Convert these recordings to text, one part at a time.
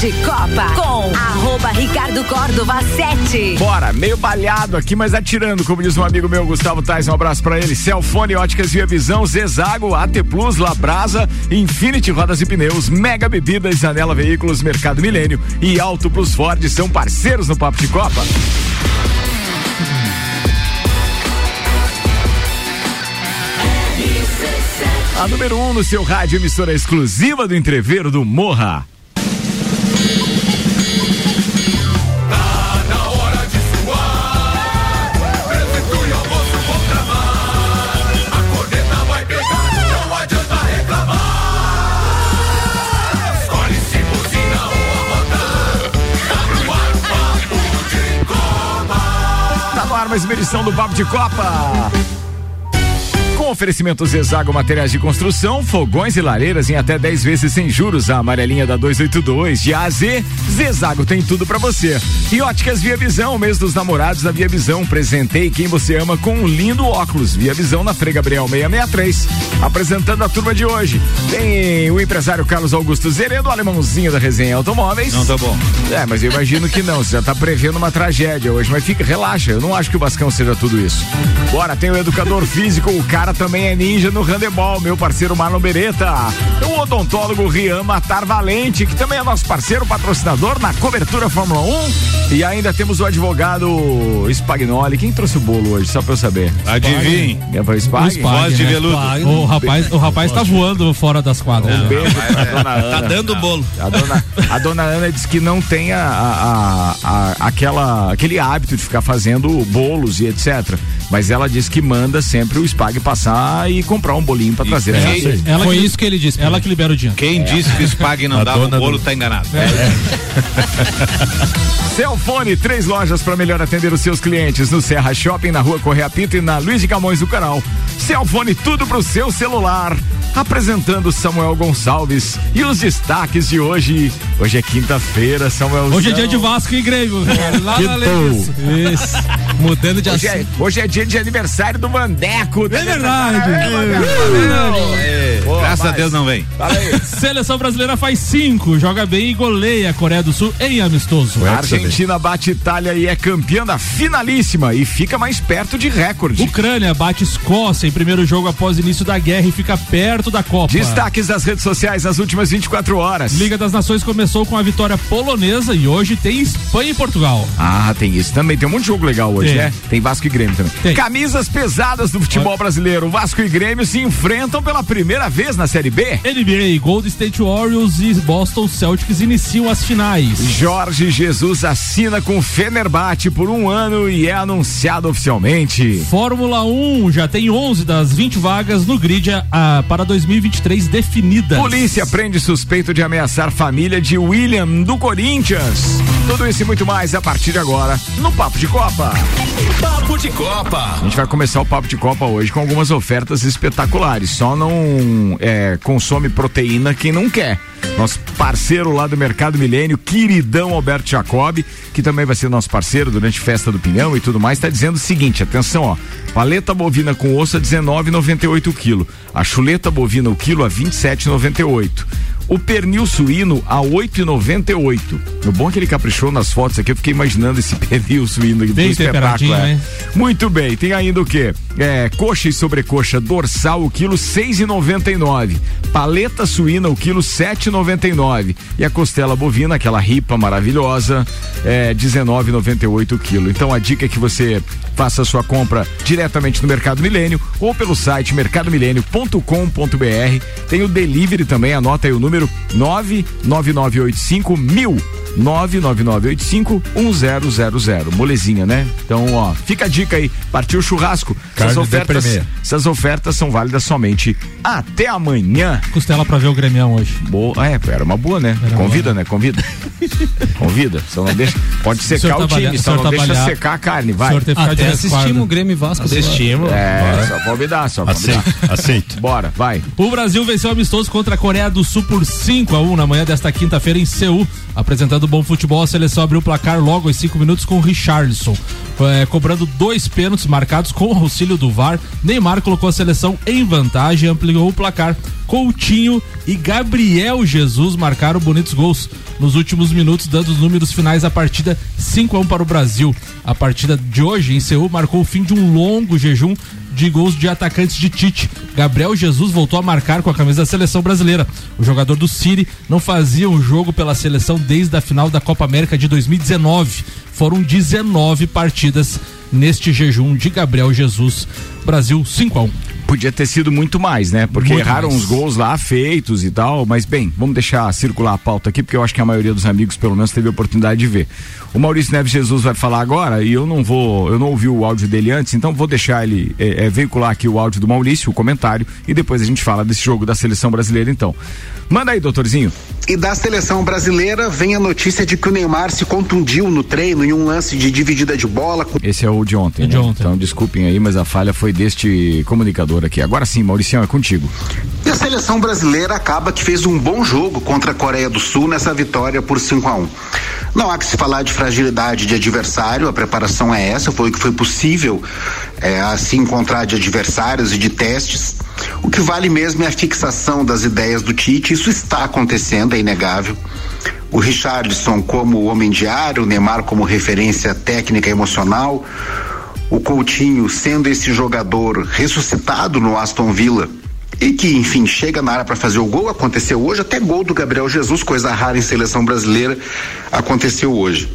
de Copa com arroba Ricardo Córdova 7. Bora, meio balhado aqui, mas atirando, como diz um amigo meu, Gustavo Tais, um abraço pra ele. Celfone, Óticas Via Visão, Zezago, AT Plus, Labrasa, Infinity Rodas e Pneus, Mega Bebidas, Anela Veículos, Mercado Milênio e Auto Plus Ford são parceiros no Papo de Copa. A número 1 um no seu rádio, emissora exclusiva do entreveiro do Morra. Mais uma edição do Papo de Copa. Com oferecimento Zezago Materiais de Construção, fogões e lareiras em até 10 vezes sem juros. A amarelinha da 282 de A a Z. Zezago tem tudo para você. E óticas Via Visão, mês dos namorados da Via Visão. Presentei quem você ama com um lindo óculos. Via Visão na Frei Gabriel 663. Apresentando a turma de hoje. Tem o empresário Carlos Augusto Zeredo, alemãozinho da resenha Automóveis. Não tá bom. É, mas eu imagino que não. Você já tá prevendo uma tragédia hoje. Mas fica, relaxa. Eu não acho que o Bascão seja tudo isso. Bora, tem o educador físico, o cara também é ninja no handebol, meu parceiro Marlon Beretta. O odontólogo Rian Matar Valente, que também é nosso parceiro, patrocinador na cobertura Fórmula 1. E ainda temos o advogado Spagnoli. Quem trouxe o bolo hoje, só pra eu saber? Adivinhe. É Spag? Voz de né? veludo. O rapaz, o rapaz tá voando fora das quadras. Um beijo pra dona Tá Ana. dando bolo. A dona, a dona Ana disse que não tem a, a- a- aquela, aquele hábito de ficar fazendo bolos e etc. Mas ela disse que manda sempre o Spag passar e comprar um bolinho pra trazer. É. vocês. Ela Foi que, isso que ele disse. Ela que libera o dinheiro. Quem disse que o Spag não dava o bolo do- tá enganado. Celfone, três lojas para melhor atender os seus clientes no Serra Shopping, na Rua Correia Pinto e na Luiz de Camões do Canal. Celfone, tudo pro seu celular. Apresentando Samuel Gonçalves e os destaques de hoje. Hoje é quinta-feira, Samuel. Hoje é dia de Vasco e Grêmio. Lá na. Isso. Mudando de Hoje é, assunto. hoje é dia de aniversário do Mandeco. É verdade. verdade. É, é verdade. É. Pô, graças a rapaz. Deus não vem. Seleção brasileira faz cinco, joga bem e goleia a Coreia do Sul em amistoso. A Argentina bate Itália e é campeã da finalíssima e fica mais perto de recorde. Ucrânia bate Escócia em primeiro jogo após início da guerra e fica perto da Copa. Destaques das redes sociais nas últimas 24 horas. Liga das Nações começou com a vitória polonesa e hoje tem Espanha e Portugal. Ah, tem isso também. Tem um monte de jogo legal hoje, Tem. né? Tem Vasco e Grêmio também. Tem. Camisas pesadas do futebol brasileiro. Vasco e Grêmio se enfrentam pela primeira vez na Série B. NBA, Golden State Warriors e Boston Celtics iniciam as finais. Jorge Jesus assina com Fenerbahçe por um ano e é anunciado oficialmente. Fórmula 1 já tem 11 das 20 vagas no grid ah, para 2023 definidas. Polícia prende suspeito de ameaçar família de William do Corinthians. Tudo isso e muito mais a partir de agora no Papo de Copa. Papo de Copa. A gente vai começar o Papo de Copa hoje com algumas ofertas espetaculares. Só não é, consome proteína quem não quer. Nosso parceiro lá do Mercado Milênio, queridão Alberto Jacob, que também vai ser nosso parceiro durante Festa do Pinhão e tudo mais, está dizendo o seguinte: atenção, ó. Paleta bovina com osso a 19,98 quilo. A chuleta bovina o quilo a 27,98. O pernil suíno a 8,98. O bom é que ele caprichou nas fotos aqui, eu fiquei imaginando esse pernil suíno aqui. Bem espetáculo, é. hein? Muito bem, tem ainda o que? É, coxa e sobrecoxa dorsal, o quilo seis e noventa e nove. Paleta suína, o quilo sete e noventa e nove. E a costela bovina, aquela ripa maravilhosa, é dezenove e noventa e oito o quilo. Então a dica é que você faça a sua compra diretamente no Mercado Milênio ou pelo site mercadomilênio.com.br. Tem o delivery também, anota aí o número nove nove nove oito cinco mil 99985-1000. Molezinha, né? Então, ó, fica a dica aí. Partiu o churrasco. Essas Carne ofertas, essas ofertas são válidas somente até amanhã. Costela pra ver o Grêmio hoje. Boa, é, era uma boa, né? Era Convida, né? Convida. Convida, só não deixa. Pode secar o, time, o só senhor não deixa trabalhar- secar a carne, vai. Até assistimos o Grêmio e Vasco. Assistimos. É, só convidar, só convidar. Aceito, aceito. Bora, vai. O Brasil venceu amistoso contra a Coreia do Sul por 5 a 1 na manhã desta quinta-feira em Seul. Apresentando bom futebol, a seleção abriu o placar logo aos 5 minutos com o Richarlison. É, cobrando dois pênaltis marcados com o auxílio do VAR. Neymar colocou a seleção em vantagem ampliou o placar. Coutinho e Gabriel Jesus marcaram bonitos gols nos últimos minutos, dando os números finais da partida 5 a 1 para o Brasil. A partida de hoje em Seul marcou o fim de um longo jejum de gols de atacantes de Tite. Gabriel Jesus voltou a marcar com a camisa da seleção brasileira. O jogador do City não fazia um jogo pela seleção desde a final da Copa América de 2019. Foram 19 partidas neste jejum de Gabriel Jesus. Brasil 5 a 1. Podia ter sido muito mais, né? Porque Muito erraram mais. os gols lá feitos e tal, mas bem, vamos deixar circular a pauta aqui, porque eu acho que a maioria dos amigos, pelo menos, teve a oportunidade de ver. O Maurício Neves Jesus vai falar agora e eu não vou, eu não ouvi o áudio dele antes, então vou deixar ele é, é, veicular aqui o áudio do Maurício, o comentário, e depois a gente fala desse jogo da seleção brasileira, então. Manda aí, doutorzinho. E da seleção brasileira vem a notícia de que o Neymar se contundiu no treino em um lance de dividida de bola. Esse é o de ontem. É de né? ontem. Então desculpem aí, mas a falha foi deste comunicador aqui. Agora sim, Mauricião, é contigo. E a seleção brasileira acaba que fez um bom jogo contra a Coreia do Sul nessa vitória por 5 a 1 Não há que se falar de fragilidade de adversário, a preparação é essa, foi o que foi possível é, a se encontrar de adversários e de testes. O que vale mesmo é a fixação das ideias do Tite, isso está acontecendo, é inegável. O Richarlison como homem diário, o Neymar como referência técnica e emocional, o Coutinho sendo esse jogador ressuscitado no Aston Villa e que, enfim, chega na área para fazer o gol, aconteceu hoje, até gol do Gabriel Jesus, coisa rara em seleção brasileira, aconteceu hoje.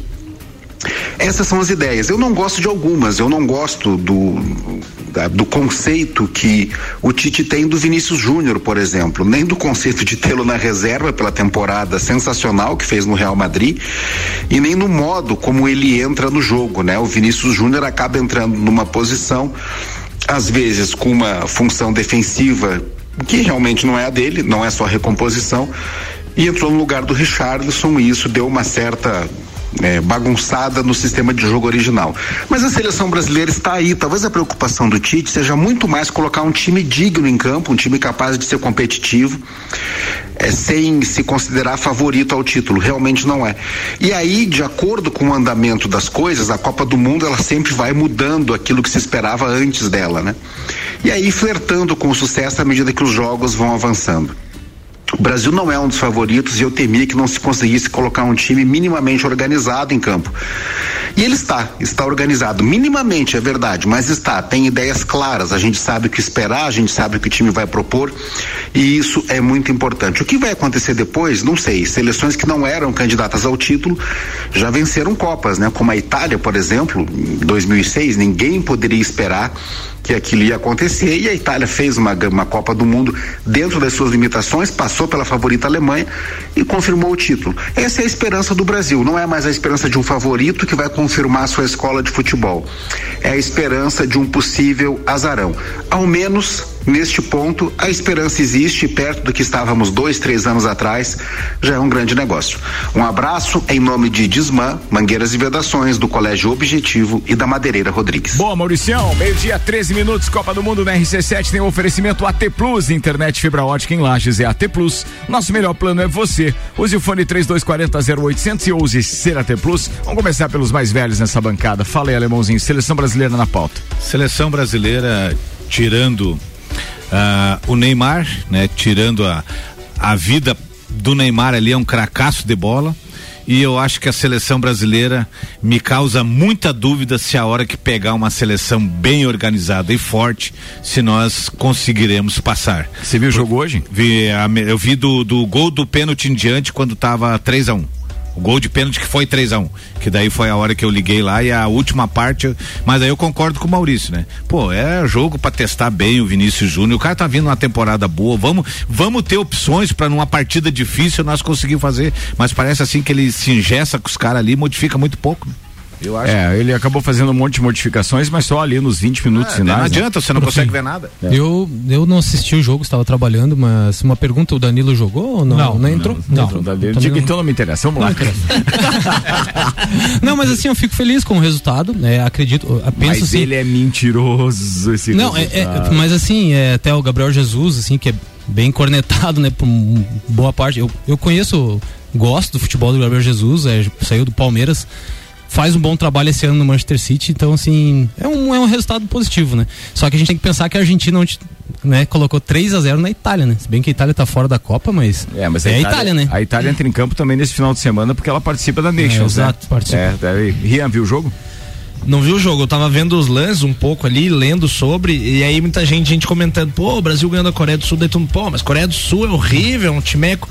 Essas são as ideias. Eu não gosto de algumas, eu não gosto do, do conceito que o Tite tem do Vinícius Júnior, por exemplo, nem do conceito de tê-lo na reserva pela temporada sensacional que fez no Real Madrid, e nem no modo como ele entra no jogo, né? O Vinícius Júnior acaba entrando numa posição às vezes com uma função defensiva que realmente não é a dele, não é só recomposição, e entrou no lugar do Richarlison e isso deu uma certa é, bagunçada no sistema de jogo original. Mas a seleção brasileira está aí. Talvez a preocupação do Tite seja muito mais colocar um time digno em campo, um time capaz de ser competitivo, é, sem se considerar favorito ao título. Realmente não é. E aí, de acordo com o andamento das coisas, a Copa do Mundo ela sempre vai mudando aquilo que se esperava antes dela, né? E aí, flertando com o sucesso à medida que os jogos vão avançando. O Brasil não é um dos favoritos e eu temia que não se conseguisse colocar um time minimamente organizado em campo. E ele está, está organizado, minimamente, é verdade, mas está, tem ideias claras, a gente sabe o que esperar, a gente sabe o que o time vai propor e isso é muito importante. O que vai acontecer depois, não sei. Seleções que não eram candidatas ao título já venceram Copas, né? Como a Itália, por exemplo, em 2006, ninguém poderia esperar que aquilo ia acontecer e a Itália fez uma, uma Copa do Mundo dentro das suas limitações, passou pela favorita Alemanha e confirmou o título. Essa é a esperança do Brasil, não é mais a esperança de um favorito que vai confirmar sua escola de futebol. É a esperança de um possível azarão. Ao menos neste ponto, a esperança existe e perto do que estávamos dois, três anos atrás, já é um grande negócio. Um abraço em nome de Disman, Mangueiras e Vedações, do Colégio Objetivo e da Madeireira Rodrigues. Boa, Mauricião. Meio-dia, 13 minutos, Copa do Mundo na RC7 tem um oferecimento AT Plus, internet fibra ótica em Lages é AT Plus. Nosso melhor plano é você. Use o fone 3240 0800 e use ser AT Plus. Vamos começar pelos mais velhos nessa bancada. Fala aí, alemãozinho. Seleção brasileira na pauta. Seleção brasileira tirando ah, o Neymar, né? Tirando a, a vida do Neymar ali, é um cracaço de bola. E eu acho que a seleção brasileira me causa muita dúvida se a hora que pegar uma seleção bem organizada e forte, se nós conseguiremos passar. Você viu o jogo hoje? Vi, eu vi do, do gol do pênalti em diante quando tava 3 a 1 O gol de pênalti que foi 3 a 1 Que daí foi a hora que eu liguei lá e a última parte. Mas aí eu concordo com o Maurício, né? Pô, é jogo pra testar bem o Vinícius Júnior. O cara tá vindo uma temporada boa. Vamos, vamos ter opções pra numa partida difícil nós conseguir fazer. Mas parece assim que ele se ingessa com os caras ali e modifica muito pouco. né? Eu acho. É, ele acabou fazendo um monte de modificações, mas só ali nos 20 minutos É, finais. não né? adianta, você não consegue ver nada. Eu, eu não assisti o jogo, estava trabalhando, mas uma pergunta, o Danilo jogou ou não? Não, não entrou? não. entrou. Então, Também diga, não- então não me interessa. Vamos lá. Não, mas assim, eu fico feliz com o resultado, né? Acredito, penso Mas assim. ele é mentiroso, esse Não, é, resultado. é- mas assim, é, até o Gabriel Jesus, assim, que é bem cornetado, né, por boa parte. Eu, eu conheço, gosto do futebol do Gabriel Jesus, é, saiu do Palmeiras, faz um bom trabalho esse ano no Manchester City, então assim, é um, é um resultado positivo, né? Só que a gente tem que pensar que a Argentina ontem, né, colocou 3 a 0 na Itália, né? Se bem que a Itália tá fora da Copa, mas É, mas é a Itália, né? A Itália entra em campo também nesse final de semana porque ela participa da Nations, É, né? exato, participa. É, daí- Rian, viu o jogo? Não vi o jogo, eu tava vendo os lances um pouco ali, lendo sobre, e aí muita gente, gente comentando, pô, o Brasil ganhando a Coreia do Sul, daí mundo, pô, mas Coreia do Sul é horrível, é um timeco.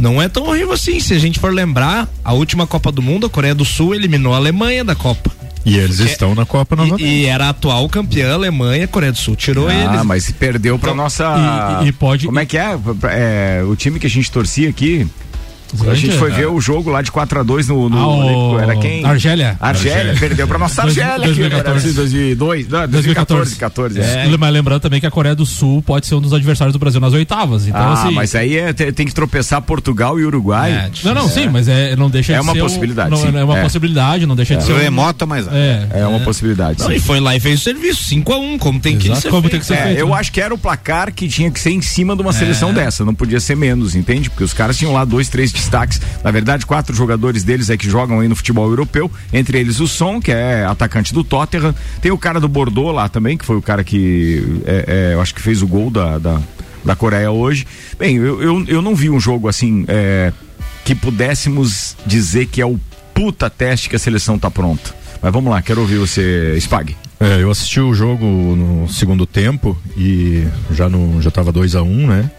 Não é tão horrível assim, se a gente for lembrar, a última Copa do Mundo, a Coreia do Sul eliminou a Alemanha da Copa. E eles estão na Copa novamente. E, e era a atual campeã a Alemanha, a Coreia do Sul tirou Ah, eles. mas perdeu pra nossa. e- e pode- Como é que é? É, O time que a gente torcia aqui. A gente foi é. ver o jogo lá de 4x2 no. no Ah, Olímpico. Era quem? Argélia. Argélia, perdeu pra nossa Argélia aqui. 2014. 2002, não, 2014. 14, é. Mas lembrando também que a Coreia do Sul pode ser um dos adversários do Brasil nas oitavas. Então, ah, assim. mas aí é- tem, tem que tropeçar Portugal e Uruguai. É, Não, não, sim, mas é, não deixa É de uma ser. um- possibilidade, não, sim. É uma É. possibilidade, não deixa de ser. um- Remota, mas. É. É uma possibilidade. Não, e foi lá e fez o serviço, 5x1, como tem que ser como feito. tem que ser É, feito. eu né? acho que era o placar que tinha que ser em cima de uma seleção dessa, não podia ser menos, entende? Porque os caras tinham lá dois, três destaques. Na verdade, quatro jogadores deles é que jogam aí no futebol europeu, entre eles o Son, que é atacante do Tottenham, tem o cara do Bordeaux lá também, que foi o cara que é, é, eu acho que fez o gol da, da, da Coreia hoje. Bem, eu, eu, eu não vi um jogo assim é, que pudéssemos dizer que é o puta teste que a seleção tá pronta. Mas vamos lá, quero ouvir você, Spag. É, eu assisti o jogo no segundo tempo e já no já tava 2 a 1 um, né?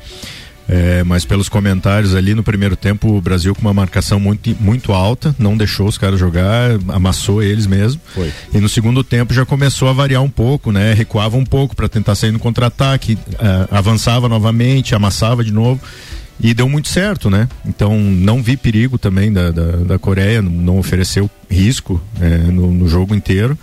É, mas pelos comentários ali no primeiro tempo o Brasil com uma marcação muito, muito alta, não deixou os caras jogar, amassou eles mesmo. Foi. E no segundo tempo já começou a variar um pouco, né? Recuava um pouco para tentar sair no contra-ataque, ah, avançava novamente, amassava de novo. E deu muito certo, né? Então não vi perigo também da, da, da Coreia, não, não ofereceu risco é, no, no jogo inteiro.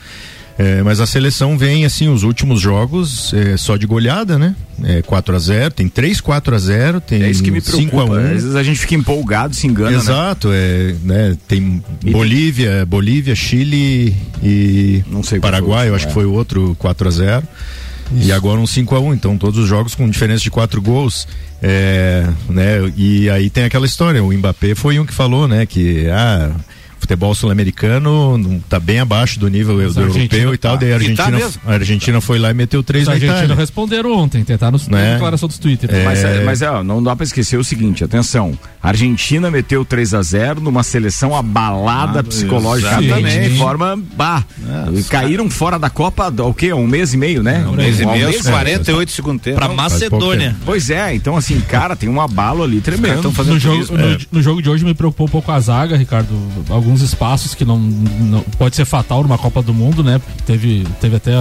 É, mas a seleção vem assim, os últimos jogos é, só de goleada, né? É 4 a 0 tem 3 4 a 0 tem É isso que me 5 a preocupa. 1 Às vezes a gente fica empolgado, se engana, né? Exato, é, né, tem Bolívia, Bolívia, Chile e Não sei Paraguai, eu acho que foi o outro 4 a 0 E agora um 5 a 1 então todos os jogos com diferença de quatro gols. É, né, e aí tem aquela história, o Mbappé foi um que falou, né, que ah, futebol sul-americano não tá bem abaixo do nível do Argentina- europeu e tal, daí a e tá Argentina, mesmo. a Argentina foi lá e meteu três Os na argentinos Itália. responderam ontem, tentaram Né? na declaração dos Twitter. É. Mas, mas ó, não dá pra esquecer o seguinte, atenção, a Argentina meteu 3 a 0 numa seleção abalada Ah, psicologicamente, de forma, bah, e caíram fora da Copa, o quê? Um mês e meio, né? Um mês e Um meio, mês, 48 segundo tempo. Pra Não, Macedônia. Pois é, então assim, cara, tem um abalo ali tremendo. No jogo, no, no jogo de hoje me preocupou um pouco a zaga, Ricardo. Alguns espaços que não, não- pode ser fatal numa Copa do Mundo, né? Teve, teve até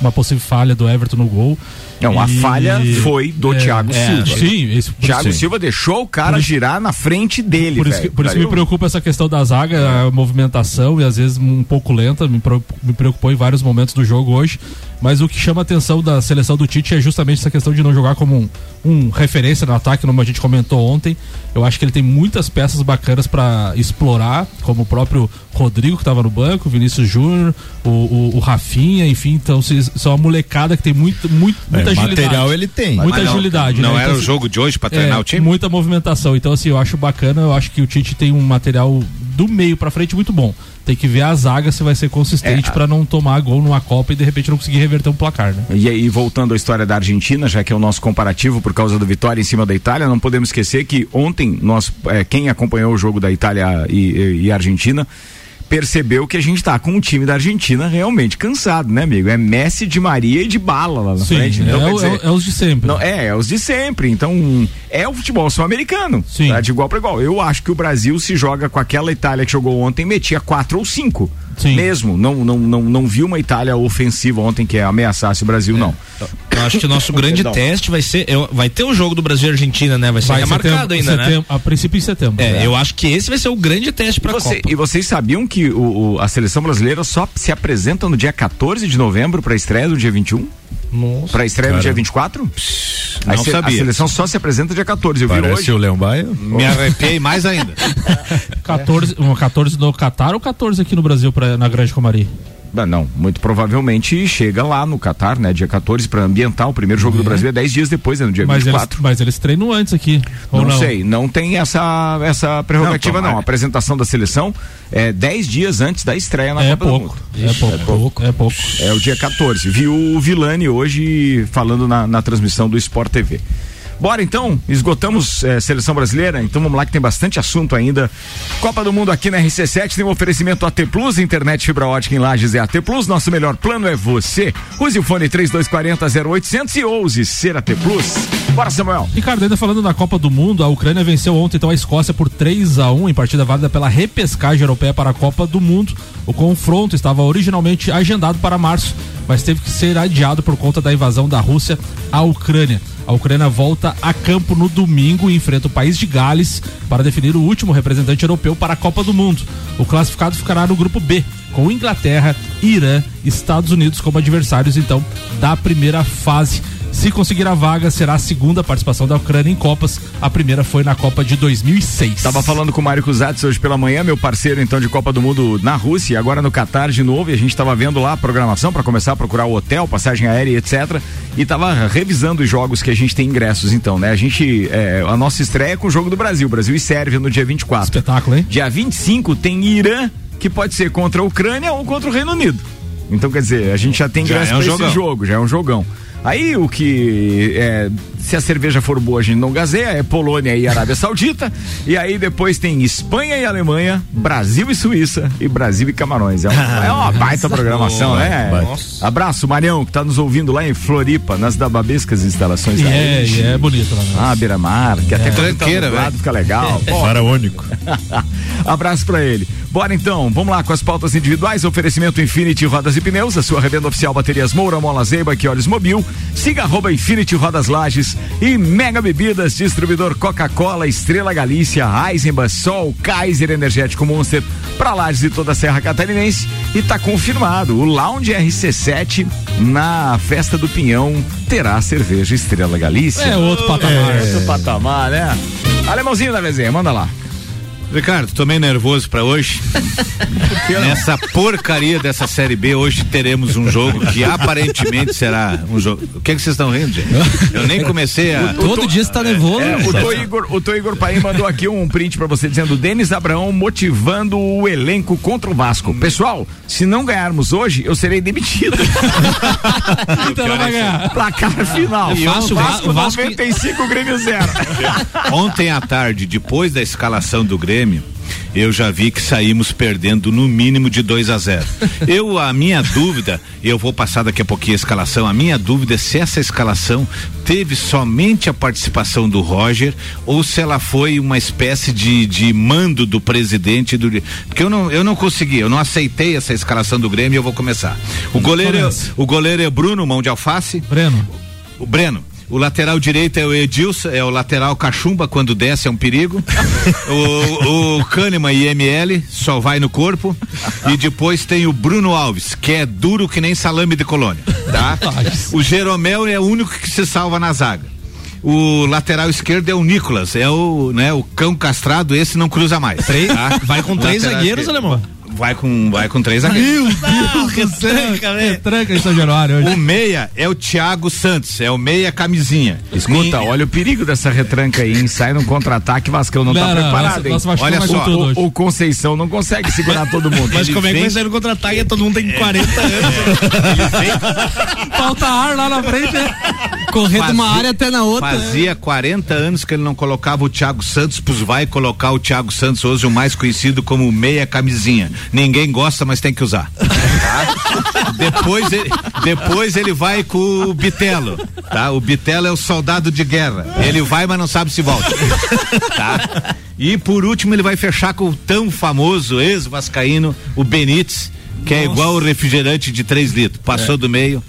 uma possível falha do Everton no gol. Não, a E- falha foi do É, Thiago é, Silva. Sim, isso, Thiago isso- Silva deixou o cara isso- girar na frente dele, Por isso, que, por isso que me preocupa essa questão da zaga, a movimentação e às vezes um pouco lenta, me, me preocupou em vários momentos do jogo hoje. Mas o que chama a atenção da seleção do Tite é justamente essa questão de não jogar como um, um referência no ataque, como a gente comentou ontem. Eu acho que ele tem muitas peças bacanas para explorar, como o próprio Rodrigo que estava no banco, o Vinícius Júnior, o, o, o Rafinha, enfim, então são uma molecada que tem muito, muito, muita É, agilidade. material ele tem. Muita não- agilidade. Não né? era Então, o se- jogo de hoje pra treinar é, o time? Muita movimentação. Então, assim, eu acho bacana. Eu acho que o Tite tem um material do meio pra frente muito bom. Tem que ver a zaga se vai ser consistente É, a- pra não tomar gol numa Copa e de repente não conseguir reverter um placar, né? E aí, voltando à história da Argentina, já que é o nosso comparativo por causa do vitória em cima da Itália, não podemos esquecer que ontem nós, é, quem acompanhou o jogo da Itália e, e- e Argentina, percebeu que a gente tá com um time da Argentina realmente cansado, né, amigo? É Messi de Maria e de bala lá na frente. é, Então, o- dizer, é, é os de sempre. não, é, é os de sempre. Então, é o futebol sul-americano. Sim. Tá? De igual para igual. Eu acho que o Brasil se joga com aquela Itália que jogou ontem, metia quatro ou cinco. Sim. Mesmo. Não, não, não, não vi uma Itália ofensiva ontem que ameaçasse o Brasil, não. Eu acho que o nosso grande Perdão. teste vai ser. eu- vai ter o jogo do Brasil e Argentina, né? Vai ser Vai remarcado setembro- ainda, né? setembro- A princípio em setembro. É, eu acho que esse vai ser o grande teste pra Você- Copa. e vocês sabiam que o, o- a seleção brasileira só se apresenta no dia 14 de novembro para a estreia do dia 21? Nossa. Para a estreia do Cara. dia 24? não a, se- sabia. a seleção só se apresenta dia 14. Eu vi Parece hoje. o Leão Baia. Me arrepiei mais ainda. 14, um 14 no Catar ou 14 aqui no Brasil pra, na Grande Comari? Não, muito provavelmente chega lá no Catar, né? Dia 14 para ambientar o primeiro jogo do Brasil é 10 dias depois, né, no dia Mas eles, 24. mas eles treinam antes aqui. ou Não, não sei, não tem essa, essa prerrogativa, Não, não. A apresentação da seleção é 10 dias antes da estreia na É Copa do pouco, Mundo. é pouco, é pouco. É o dia 14. Viu o Vilani hoje falando na, na transmissão do Sport TV. Bora então, esgotamos eh, seleção brasileira, então vamos lá que tem bastante assunto ainda. Copa do Mundo aqui na RC7 tem um oferecimento AT Plus, internet fibra ótica em Lages é AT Plus, nosso melhor plano é você. Use o fone 3240 0800 e ouse ser AT Plus. Bora Samuel. Ricardo, ainda falando da Copa do Mundo, a Ucrânia venceu ontem então a Escócia por 3 a 1 em partida válida pela repescagem europeia para a Copa do Mundo. O confronto estava originalmente agendado para março, mas teve que ser adiado por conta da invasão da Rússia à Ucrânia. A Ucrânia volta a campo no domingo e enfrenta o país de Gales para definir o último representante europeu para a Copa do Mundo. O classificado ficará no grupo B, com Inglaterra, Irã e Estados Unidos como adversários então da primeira fase. Se conseguir a vaga, será a segunda participação da Ucrânia em Copas. A primeira foi na Copa de 2006. Tava falando com o Mário Cusatz hoje pela manhã, meu parceiro então de Copa do Mundo na Rússia e agora no Catar de novo. E a gente tava vendo lá a programação para começar a procurar o hotel, passagem aérea e etc. E tava revisando os jogos que a gente tem ingressos então, né? A gente, é, a nossa estreia é com o jogo do Brasil, Brasil e Sérvia no dia 24. Espetáculo, hein? Dia 25 tem Irã, que pode ser contra a Ucrânia ou contra o Reino Unido. Então, quer dizer, a gente já tem Já ingresso é um pra jogão. esse jogo, já é um jogão. Aí o que é, se a cerveja for boa, a gente não gazeia, é Polônia e Arábia Saudita. E aí depois tem Espanha e Alemanha, Brasil e Suíça e Brasil e Camarões. É, um- é uma baita programação, né? Abraço, Marião, que tá nos ouvindo lá em Floripa, nas dababescas instalações da é, e é bonito lá. Né? Ah, Beira Mar, que até quando tá Tranqueira, velho. fica legal. Faraônico. Abraço pra ele. Bora então, vamos lá com as pautas individuais. Oferecimento Infinity Rodas e Pneus, a sua revenda oficial Baterias Moura, Mola Zeiba, que olhos mobil. Siga arroba Infinity Rodas Lages e Mega Bebidas, distribuidor Coca-Cola, Estrela Galícia, Eisenbach, Sol, Kaiser Energético Monster, pra Lages e toda a Serra Catarinense. E tá confirmado, o Lounge RC7 na Festa do Pinhão terá cerveja Estrela Galícia. É outro patamar. Outro patamar, né? Alemãozinho da Vezinha, manda lá. Ricardo, tô meio nervoso pra hoje. Nessa porcaria dessa série B, hoje teremos um jogo que aparentemente será um jogo. O que é que vocês estão rindo, gente? Eu nem comecei a. Todo dia você tá nervoso. É, o Tô Igor, o Tô Igor Paim mandou aqui um print pra você dizendo Denis Abraão motivando o elenco contra o Vasco. Pessoal, se não ganharmos hoje, eu serei demitido. Então ela vai ganhar. Placar final. E Vasco, o Vasco- o Vasco- 95, Grêmio 0. Ontem à tarde, depois da escalação do Grêmio, eu já vi que saímos perdendo no mínimo de 2 a 0. Eu a minha dúvida, eu vou passar daqui a pouquinho a escalação. A minha dúvida é se essa escalação teve somente a participação do Roger ou se ela foi uma espécie de, de mando do presidente do porque eu não eu não consegui, eu não aceitei essa escalação do Grêmio. Eu vou começar. O goleiro é, o goleiro é Bruno mão de alface. Breno, O Breno. O lateral direito é o Edilson, é o lateral cachumba, quando desce é um perigo. o, o Kahneman e ML só vai no corpo. E depois tem o Bruno Alves, que é duro que nem salame de colônia, tá? o Jeromel é o único que se salva na zaga. O lateral esquerdo é o Nicolas, é o, né, o cão castrado, esse não cruza mais. Três- tá? vai com três zagueiros, alemão? Vai com, vai com três zagueiros. retranca, velho. tranca em São Januário hoje. O meia é o Thiago Santos, é o meia camisinha. Escuta, olha o perigo dessa retranca aí, hein? Sai num contra-ataque, Vascão não, tá Não, não, preparado, nossa- hein? nossa Olha só. O, o Conceição não consegue segurar todo mundo. Mas Ele como é que vem- vai sair no contra-ataque? Todo mundo tem 40 anos. Falta ar lá na frente. né? Correr de uma área até na outra. Fazia 40 anos que ele não colocava o Thiago Santos, pois vai colocar o Thiago Santos hoje, o mais conhecido como meia camisinha. Ninguém gosta, mas tem que usar. tá? depois, ele, depois ele vai com o Bitelo, tá? O Bitelo é o soldado de guerra. Ele vai, mas não sabe se volta. tá? E por último ele vai fechar com o tão famoso ex-vascaíno, o Benítez. que é igual o refrigerante de 3 litros. Passou do meio,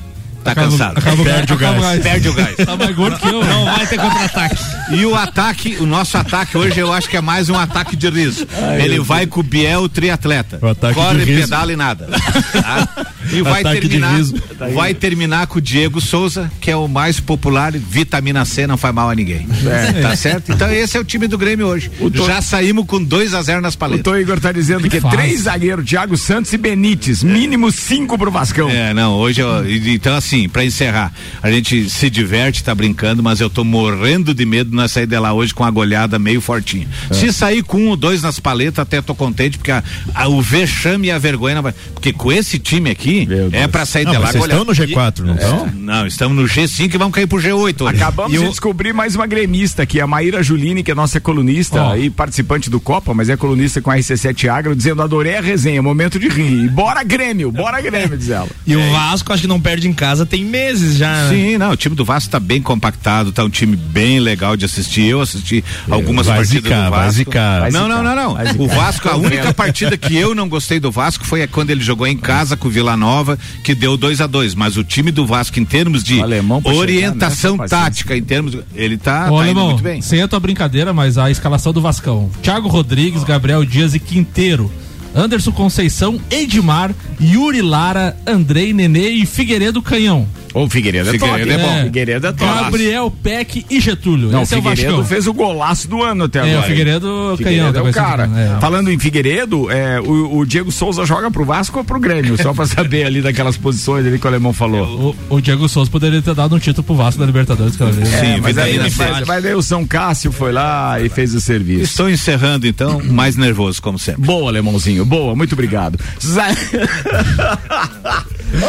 tá Acaba- cansado. acaba o Perde o o gás. gás. Perde o gás. Tá mais gordo que eu. Não vai ter contra-ataque. E o ataque, o nosso ataque hoje eu acho que é mais um ataque de riso. Ele vai com o Biel triatleta. O Corre, de riso. pedala e nada. Tá? E vai Ataque de terminar, riso. vai terminar com o Diego Souza, que é o mais popular, vitamina C não faz mal a ninguém. É. Tá certo? Então esse é o time do Grêmio hoje. Tô- Já saímos com 2 a 0 nas O paletas. Tô Igor tá dizendo que, fase. três zagueiros, Thiago Santos e Benítez, mínimo cinco pro Vascão. É, não, hoje eu, então assim, pra encerrar, a gente se diverte, tá brincando, mas eu tô morrendo de medo de nós sair de lá hoje com a goleada meio fortinha. É. Se sair com um ou dois nas paletas, até tô contente, porque a- a- o vexame e a vergonha porque com esse time aqui, é pra sair Não, de lá mas vocês goleada. estão no G4, não estão? É, não, estamos no G5 e vamos cair pro G8 hoje. Acabamos E de descobrir mais uma gremista aqui, a Maíra Julini, que é nossa colunista Ó. e participante do Copa, mas é colunista com a RC7 Agro, dizendo adorei a resenha, momento de rir. E bora Grêmio, bora Grêmio, diz ela. E o Vasco, acho que não perde em casa tem meses já. né? Sim, não, o time do Vasco tá bem compactado, tá um time bem legal de assistir. Eu assisti algumas vai partidas zicar, do vai Vasco. zicar. Vai não, zicar, não, não, não. zicar. O Vasco, a Tô única partida que eu não gostei do Vasco foi quando ele jogou em casa com o Vila Nova, que deu 2 a 2 Mas o time do Vasco, em termos de chegar orientação nessa paciência. tática, em termos. de- Ele tá, Ô, tá indo Alemão, muito bem. sem a tua brincadeira, mas a escalação do Vascão. Thiago Rodrigues, Gabriel Dias e Quinteiro. Anderson Conceição, Edmar, Yuri Lara, Andrei, Nenê e Figueiredo Canhão. Ô, Figueiredo é Figueiredo top. é bom. hein? Figueiredo é top. Gabriel, Peck e Getúlio. Não, Esse é o Figueiredo fez o golaço do ano até É, agora. o Figueiredo? Canhão. Figueiredo é tá o cara. é. Falando em Figueiredo, é, o, o Diego Souza joga pro Vasco ou pro Grêmio? Só pra saber ali daquelas posições ali que o alemão falou. O, o Diego Souza poderia ter dado um título pro Vasco da Libertadores vez. É, Sim, mas aí, ele fez- mas daí o São Cássio foi lá e fez o serviço. Estou encerrando, então, mais nervoso, como sempre. Boa, alemãozinho, boa, muito obrigado.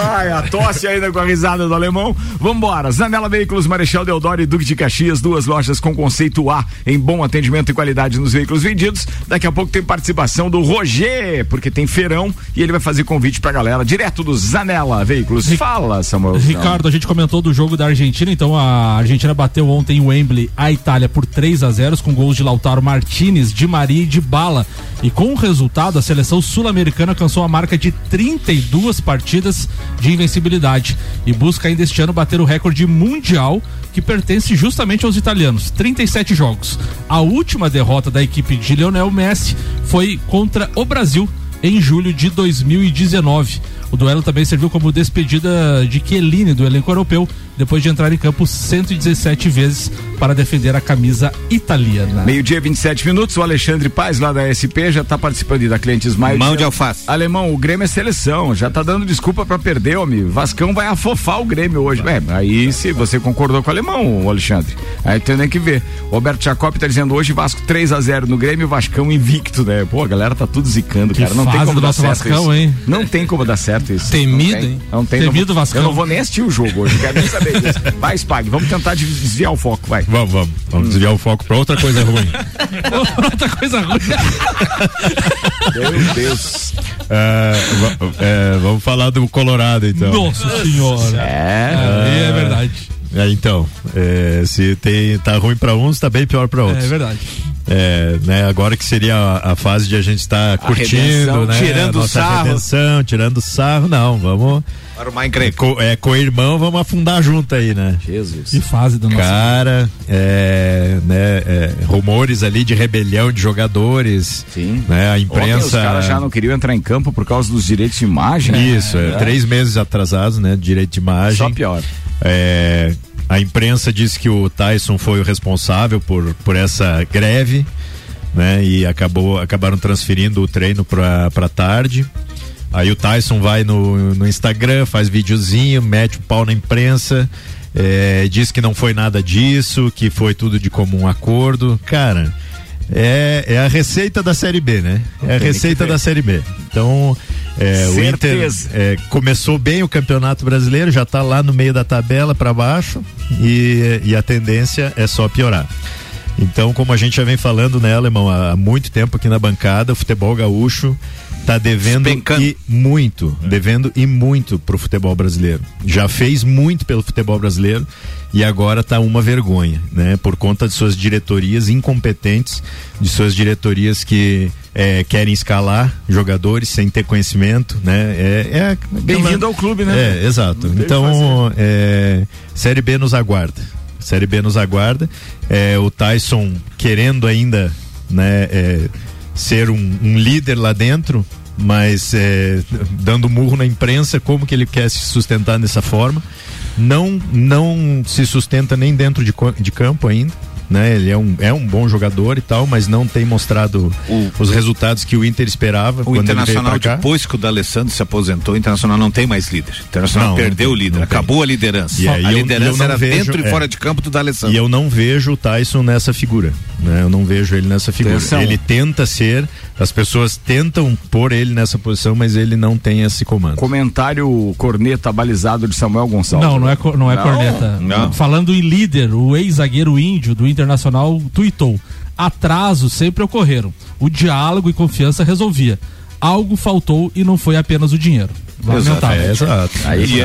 Ai, a tosse ainda com a risada do alemão. Vambora. Zanela Veículos, Marechal Deodoro e Duque de Caxias, duas lojas com conceito A em bom atendimento e qualidade nos veículos vendidos. Daqui a pouco tem participação do Roger, porque tem feirão e ele vai fazer convite pra galera direto do Zanela Veículos. Fala, Samuel. Ricardo, a gente comentou do jogo da Argentina, então a Argentina bateu ontem em Wembley a Itália por 3 a 0 com gols de Lautaro Martinez, de Maria e de Bala. E com o resultado, a seleção sul-americana alcançou a marca de 32 partidas de invencibilidade e busca ainda este ano bater o recorde mundial que pertence justamente aos italianos, 37 jogos. A última derrota da equipe de Lionel Messi foi contra o Brasil em julho de 2019. O duelo também serviu como despedida de Chiellini do elenco europeu, depois de entrar em campo 117 vezes para defender a camisa italiana. Meio-dia, 27 minutos. O Alexandre Paz, lá da SP, já tá participando da Cliente Smile. Mão de alface. Alemão, o Grêmio é seleção, já tá dando desculpa pra perder, homem. Vascão vai afofar o Grêmio hoje. É, aí se você concordou com o alemão, o Alexandre. Aí tem que ver. O Roberto Jacob tá dizendo hoje Vasco 3 a 0 no Grêmio, Vascão invicto, né? Pô, a galera tá tudo zicando, Que cara. Não tem como do dar nosso certo Vascão, isso. hein? Não tem como dar certo isso. Temido, não tem, hein? Não tem. Temido não Vascão. Eu não vou nem assistir o jogo hoje, quero nem saber disso. Vai, Spag, vamos tentar desviar o foco, vai. Vamos, vamos. Vamos desviar o foco pra outra coisa ruim. Outra coisa ruim. Meu Deus. É, é, vamos falar do Colorado, então. Nossa senhora. É. É, é verdade. É, então, é, se tem, tá ruim pra uns, tá bem pior pra É outros. verdade. É, né, agora que seria a, a fase de a gente estar curtindo, redenção, né? tirando a nossa sarro. redenção, tirando sarro, não, vamos. Arrumar É, encrenca. co, é co-irmão, vamos afundar junto aí, né? Jesus. Que fase do nosso. Cara, é, né, é, rumores ali de rebelião de jogadores. Sim. Né, a Ontem imprensa. os caras já não queriam entrar em campo por causa dos direitos de imagem. Isso, é, três meses atrasados, né? Direito de imagem. Só pior. É, a imprensa disse que o Tyson foi o responsável por, por essa greve, né? E acabou, acabaram transferindo o treino pra tarde. Aí o Tyson vai no, no Instagram, faz videozinho, mete o pau na imprensa, é, diz que não foi nada disso, que foi tudo de comum acordo. Cara, é, é a receita da Série B, né? É a receita da Série B. Então, é, o Inter é, começou bem o Campeonato Brasileiro, já está lá no meio da tabela para baixo e, e a tendência é só piorar. Então, como a gente já vem falando, né, Alemão, há muito tempo aqui na bancada, o futebol gaúcho tá devendo Despencando. e muito, devendo e muito pro futebol brasileiro. Já fez muito pelo futebol brasileiro e agora tá uma vergonha, né? Por conta de suas diretorias incompetentes, de suas diretorias que eh, querem escalar jogadores sem ter conhecimento, né? É, é Bem-vindo ao clube, né? É, exato. Então, é, Série B nos aguarda. Série B nos aguarda. É, o Tyson querendo ainda, né, é, ser um, um líder lá dentro, mas é, dando murro na imprensa, como que ele quer se sustentar dessa forma? Não, não se sustenta nem dentro de, de campo ainda. Né? Ele é um, é um bom jogador e tal, mas não tem mostrado O- os resultados que o Inter esperava O quando ele veio Internacional, depois que o D'Alessandro se aposentou, o Internacional não tem mais líder. O Internacional Não, perdeu não o líder, não tem. acabou a liderança. E aí a eu- liderança eu era vejo- dentro e é. fora de campo do D'Alessandro. E eu não vejo o Tyson nessa figura. Né? Eu não vejo ele nessa figura. Atenção. Ele tenta ser, as pessoas tentam pôr ele nessa posição, mas ele não tem esse comando. Comentário corneta balizado de Samuel Gonçalves. Não, não é, não é corneta. não. Falando em líder, o ex-zagueiro índio do Internacional tuitou: atrasos sempre ocorreram. O diálogo e confiança resolvia. Algo faltou e não foi apenas o dinheiro. Lamentável. É, exato.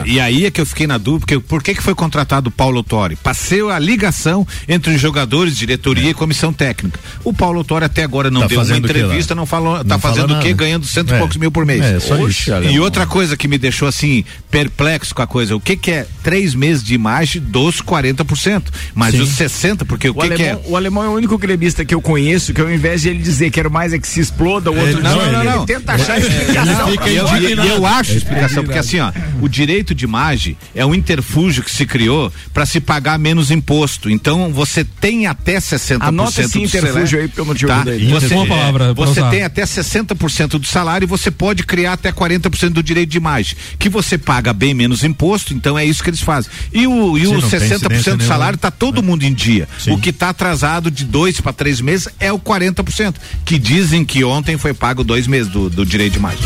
E, e aí é que eu fiquei na dúvida, porque por que, que foi contratado o Paulo Torre? Passei a ligação entre os jogadores, diretoria e comissão técnica. O Paulo Torre até agora não Tá deu uma entrevista, não falou, tá Não fala fazendo o quê? Ganhando cento e É. poucos mil por mês. É, só isso. E outra coisa que me deixou assim, perplexo com a coisa, o que que é três meses de imagem dos 40%? Mas Sim. os 60%, porque o, O que que é? alemão, o alemão é o único gremista que eu conheço que ao invés de ele dizer quero mais é que se exploda, o outro não, não, ele, ele- ele tenta achar explicação. fica E eu, eu acho explicação, porque assim, ó, o direito de imagem é um interfúgio que se criou para se pagar menos imposto. Então você tem até 60% Anota esse do interfúgio salário. aí, porque eu não tinha tá? Você, Boa palavra pra você usar. tem até 60% do salário e você pode criar até 40% do direito de imagem, que você paga bem menos imposto, então é isso que eles fazem. E o, e Sim, o não tem 60% do salário tá todo mundo em dia. Sim. O que tá atrasado de dois para três meses é o 40%, que dizem que ontem foi pago dois meses do, do direito de imagem.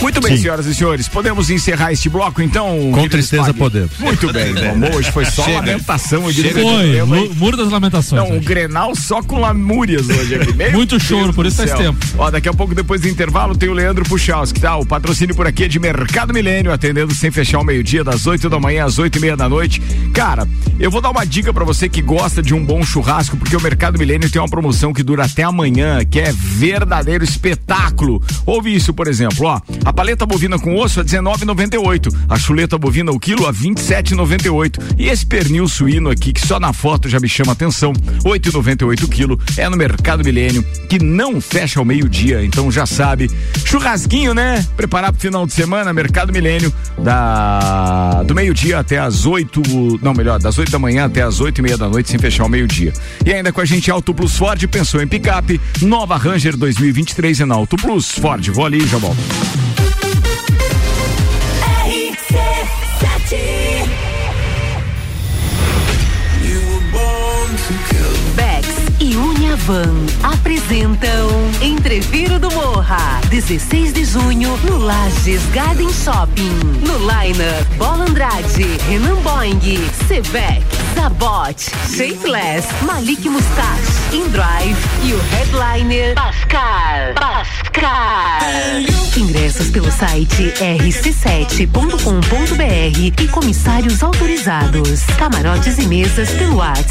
Muito bem, Sim. senhoras e senhores, podemos encerrar este bloco então? Com tristeza podemos. Muito bem, vamos. Hoje foi só Chega. lamentação. Chega. Foi, muro das lamentações. Não, hoje. Grenal só com lamúrias hoje aqui. Meu Muito choro, por isso faz tempo. Ó, daqui a pouco, depois do intervalo, tem o Leandro Puchalski, tá? O patrocínio por aqui é de Mercado Milênio, atendendo sem fechar o meio-dia, das 8 da manhã às 8 e meia da noite. Cara, eu vou dar uma dica pra você que gosta de um bom churrasco, porque o Mercado Milênio tem uma promoção que dura até amanhã, que é verdadeiro espetáculo. Ouve isso, por exemplo, ó. A paleta bovina com osso a 19,98. A chuleta bovina o quilo a 27,98. E esse pernil suíno aqui, que só na foto já me chama atenção, 8,98 quilo, é no Mercado Milênio, que não fecha ao meio-dia. Então já sabe, churrasquinho, né? Preparar pro final de semana, Mercado Milênio, da do meio-dia até as 8, não, melhor, das 8 da manhã até as 8 e meia da noite, sem fechar o meio-dia. E ainda com a gente Auto Plus Ford, pensou em picape, nova Ranger 2023 é na Auto Plus Ford. Vou ali e já volto. Bex e Uniavan apresentam Entreviro do Morra, 16 de junho no Lages Garden Shopping. No Liner, Bola Andrade, Renan Boing, Sevec, Zabot, Shapeless, Malik Mustache, Indrive e o headliner Pascal. Pascal. Ingressos pelo site rc7.com.br e comissários autorizados. Camarotes e mesas pelo WhatsApp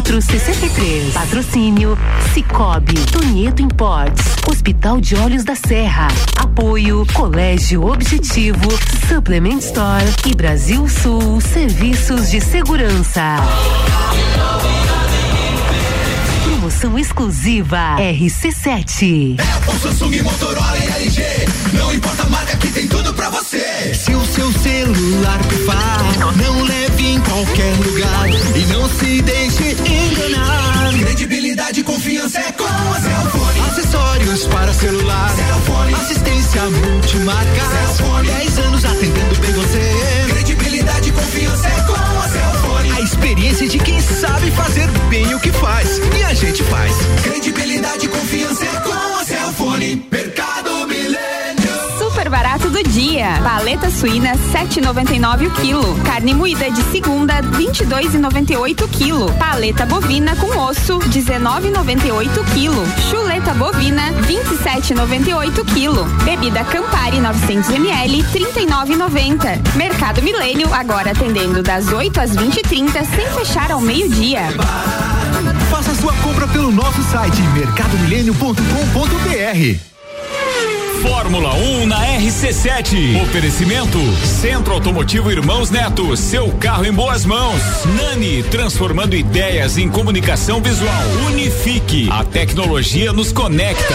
933002463. Patrocínio Cicobi, Tonieto Imports, Hospital de Olhos da Serra. Apoio Colégio Objetivo, Supplement Store e Brasil Sul Serviços de Segurança. Promoção exclusiva RC7. O Samsung, Motorola e LG. Não importa a marca que tem tudo pra você. Se o seu celular pifar, não leve em qualquer lugar e não se deixe enganar. Credibilidade e confiança é com a Cellfone. Acessórios para celular, Cellfone. assistência multimarca, Cellfone. 10 anos atendendo faz. Credibilidade e confiança é com a Cellfone. Mercado Milênio. Super barato do dia. Paleta suína 7,99 o quilo. Carne moída de segunda 22,98 o quilo. Paleta bovina com osso 19,98 o quilo. Chuleta bovina 27,98 o quilo. Bebida Campari 900 ml 39,90. Mercado Milênio agora atendendo das 8 às 20h30 sem fechar ao meio-dia. Sua compra pelo nosso site mercadomilênio.com.br. Fórmula 1 na RC7. Oferecimento Centro Automotivo Irmãos Neto, seu carro em boas mãos. Nani, transformando ideias em comunicação visual. Unifique, a tecnologia nos conecta.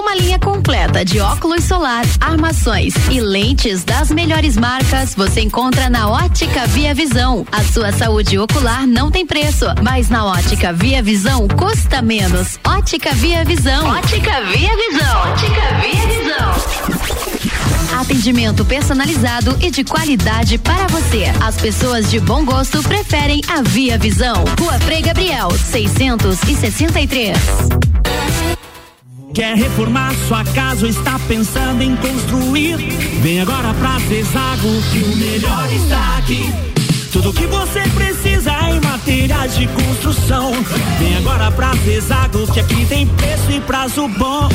Uma linha completa de óculos solar, armações e lentes das melhores marcas você encontra na Ótica Via Visão. A sua saúde ocular não tem preço, mas na Ótica Via Visão custa menos. Ótica Via Visão. Ótica Via Visão. Ótica Via Visão. Atendimento personalizado e de qualidade para você. As pessoas de bom gosto preferem a Via Visão. Rua Frei Gabriel, 663. Quer reformar sua casa ou está pensando em construir? Vem agora pra Zezago que o melhor está aqui. Tudo que você precisa em materiais de construção. Vem agora pra Zezago que aqui tem preço e prazo bom.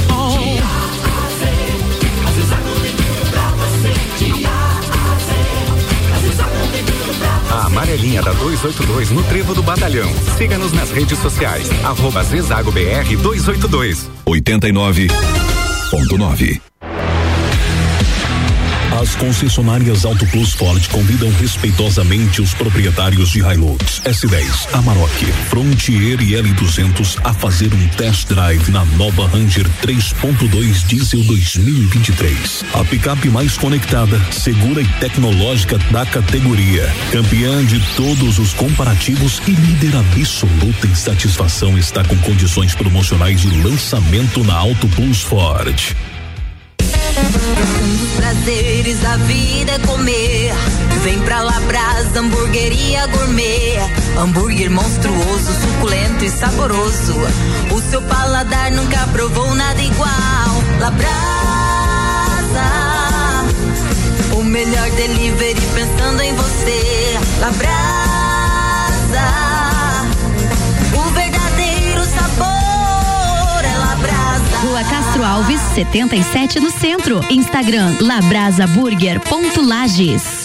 A amarelinha da 282 no Trevo do Batalhão. Siga-nos nas redes sociais. Arroba Zezago BR 282. 89.9 As concessionárias Auto Plus Ford convidam respeitosamente os proprietários de Hilux, S10, Amarok, Frontier e L200 a fazer um test drive na nova Ranger 3.2 Diesel 2023. A picape mais conectada, segura e tecnológica da categoria. Campeã de todos os comparativos e líder absoluta em satisfação está com condições promocionais de lançamento na Auto Plus Ford. Um dos prazeres da vida é comer. Vem pra Labrasa, hamburgueria gourmet. Hambúrguer monstruoso, suculento e saboroso. O seu paladar nunca provou 77 no centro. Instagram labrasaburger.lages.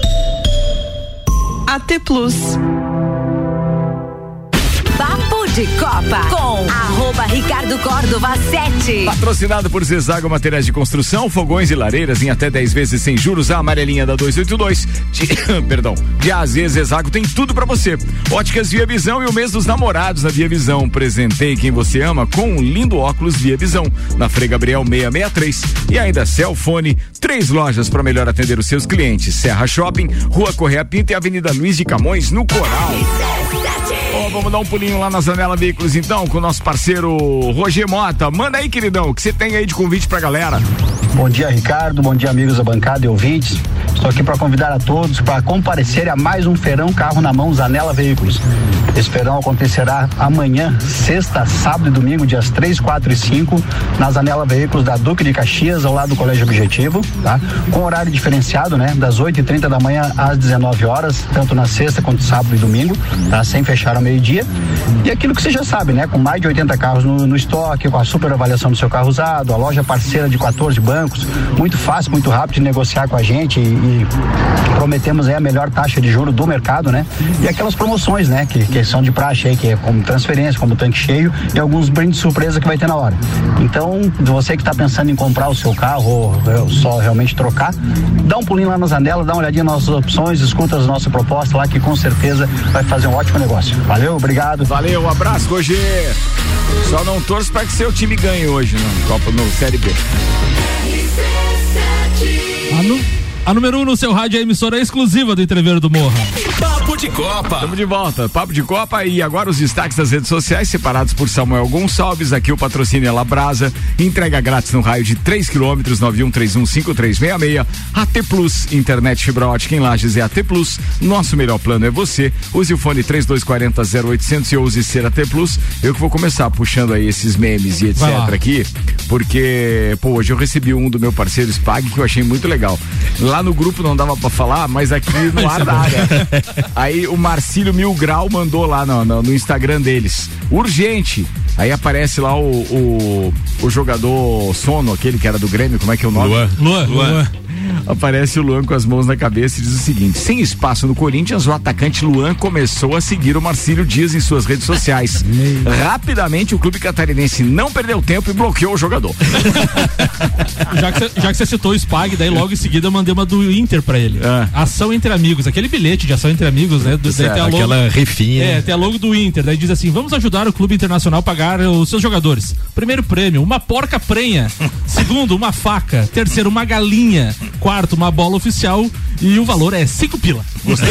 AT Plus. De Copa com arroba Ricardo Córdova 7. Patrocinado por Zezago Materiais de Construção, fogões e lareiras em até 10 vezes sem juros, a amarelinha da 282. De, perdão. De AZ Zezago tem tudo pra você. Óticas Via Visão e o mês dos namorados na Via Visão. Presentei quem você ama com um lindo óculos Via Visão. Na Frei Gabriel 663. E ainda Celfone, três lojas para melhor atender os seus clientes. Serra Shopping, Rua Correia Pinta e Avenida Luiz de Camões, no Coral. Vamos dar um pulinho lá na Zanela Veículos então, com o nosso parceiro Roger Mota. Manda aí, queridão, o que você tem aí de convite pra galera? Bom dia, Ricardo. Bom dia, amigos da bancada e ouvintes. Estou aqui para convidar a todos para comparecer a mais um feirão carro na mão Zanela Veículos. Esse feirão acontecerá amanhã, sexta, sábado e domingo, dias 3, 4 e 5, na Zanela Veículos da Duque de Caxias, ao lado do Colégio Objetivo, tá? Com horário diferenciado, né? Das 8 e 30 da manhã às 19 horas, tanto na sexta quanto sábado e domingo, tá? Sem fechar ao meio-dia. E aquilo que você já sabe, né? Com mais de 80 carros no, no estoque, com a super avaliação do seu carro usado, a loja parceira de 14 bancos, muito fácil, muito rápido de negociar com a gente e, prometemos aí a melhor taxa de juro do mercado, né? E aquelas promoções, né? Que, que são de praxe aí, que é como transferência, como tanque cheio e alguns brindes surpresa que vai ter na hora. Então, você que está pensando em comprar o seu carro ou só realmente trocar, dá um pulinho lá na Zanela, dá uma olhadinha nas nossas opções, escuta as nossas propostas lá que com certeza vai fazer um ótimo negócio. Valeu, obrigado. Valeu, um abraço, Roger. Só não torço para que seu time ganhe hoje no Copa no Série B. A, nu- a número 1 um no seu rádio é a emissora exclusiva do Entreveiro do Morra. Papo de Copa. Estamos de volta. Papo de Copa e agora os destaques das redes sociais separados por Samuel Gonçalves. Aqui o patrocínio é Labrasa. Entrega grátis no raio de 3 quilômetros, 91315366. AT Plus, internet fibra ótica em Lages é AT Plus. Nosso melhor plano é você. Use o fone 3240 0800 e use ser AT Plus. Eu que vou começar puxando aí esses memes e etc aqui, porque, pô, hoje eu recebi um do meu parceiro Spag que eu achei muito legal. Lá no grupo não dava pra falar, mas aqui no ar dá, né? Aí o Marcílio Mil Grau mandou lá no, no- no Instagram deles. Urgente! Aí aparece lá o, o, o jogador sono, aquele que era do Grêmio, como é que é o nome? Luan. Luan, Luan. Aparece o Luan com as mãos na cabeça e diz o seguinte: sem espaço no Corinthians, o atacante Luan começou a seguir o Marcílio Dias em suas redes sociais. Rapidamente, o clube catarinense não perdeu tempo e bloqueou o jogador. Já que, você, já que você citou o Spag, daí logo em seguida eu mandei uma do Inter pra ele. Ação entre amigos, aquele bilhete de ação entre amigos, né? Do, daí Certo, tem a logo, aquela rifinha. É, tem a logo do Inter, daí diz assim: vamos ajudar o clube internacional a pagar os seus jogadores. Primeiro prêmio, uma porca prenha. Segundo, uma faca. Terceiro, uma galinha. Quarto, uma bola oficial. E o valor é cinco pila. Gostei.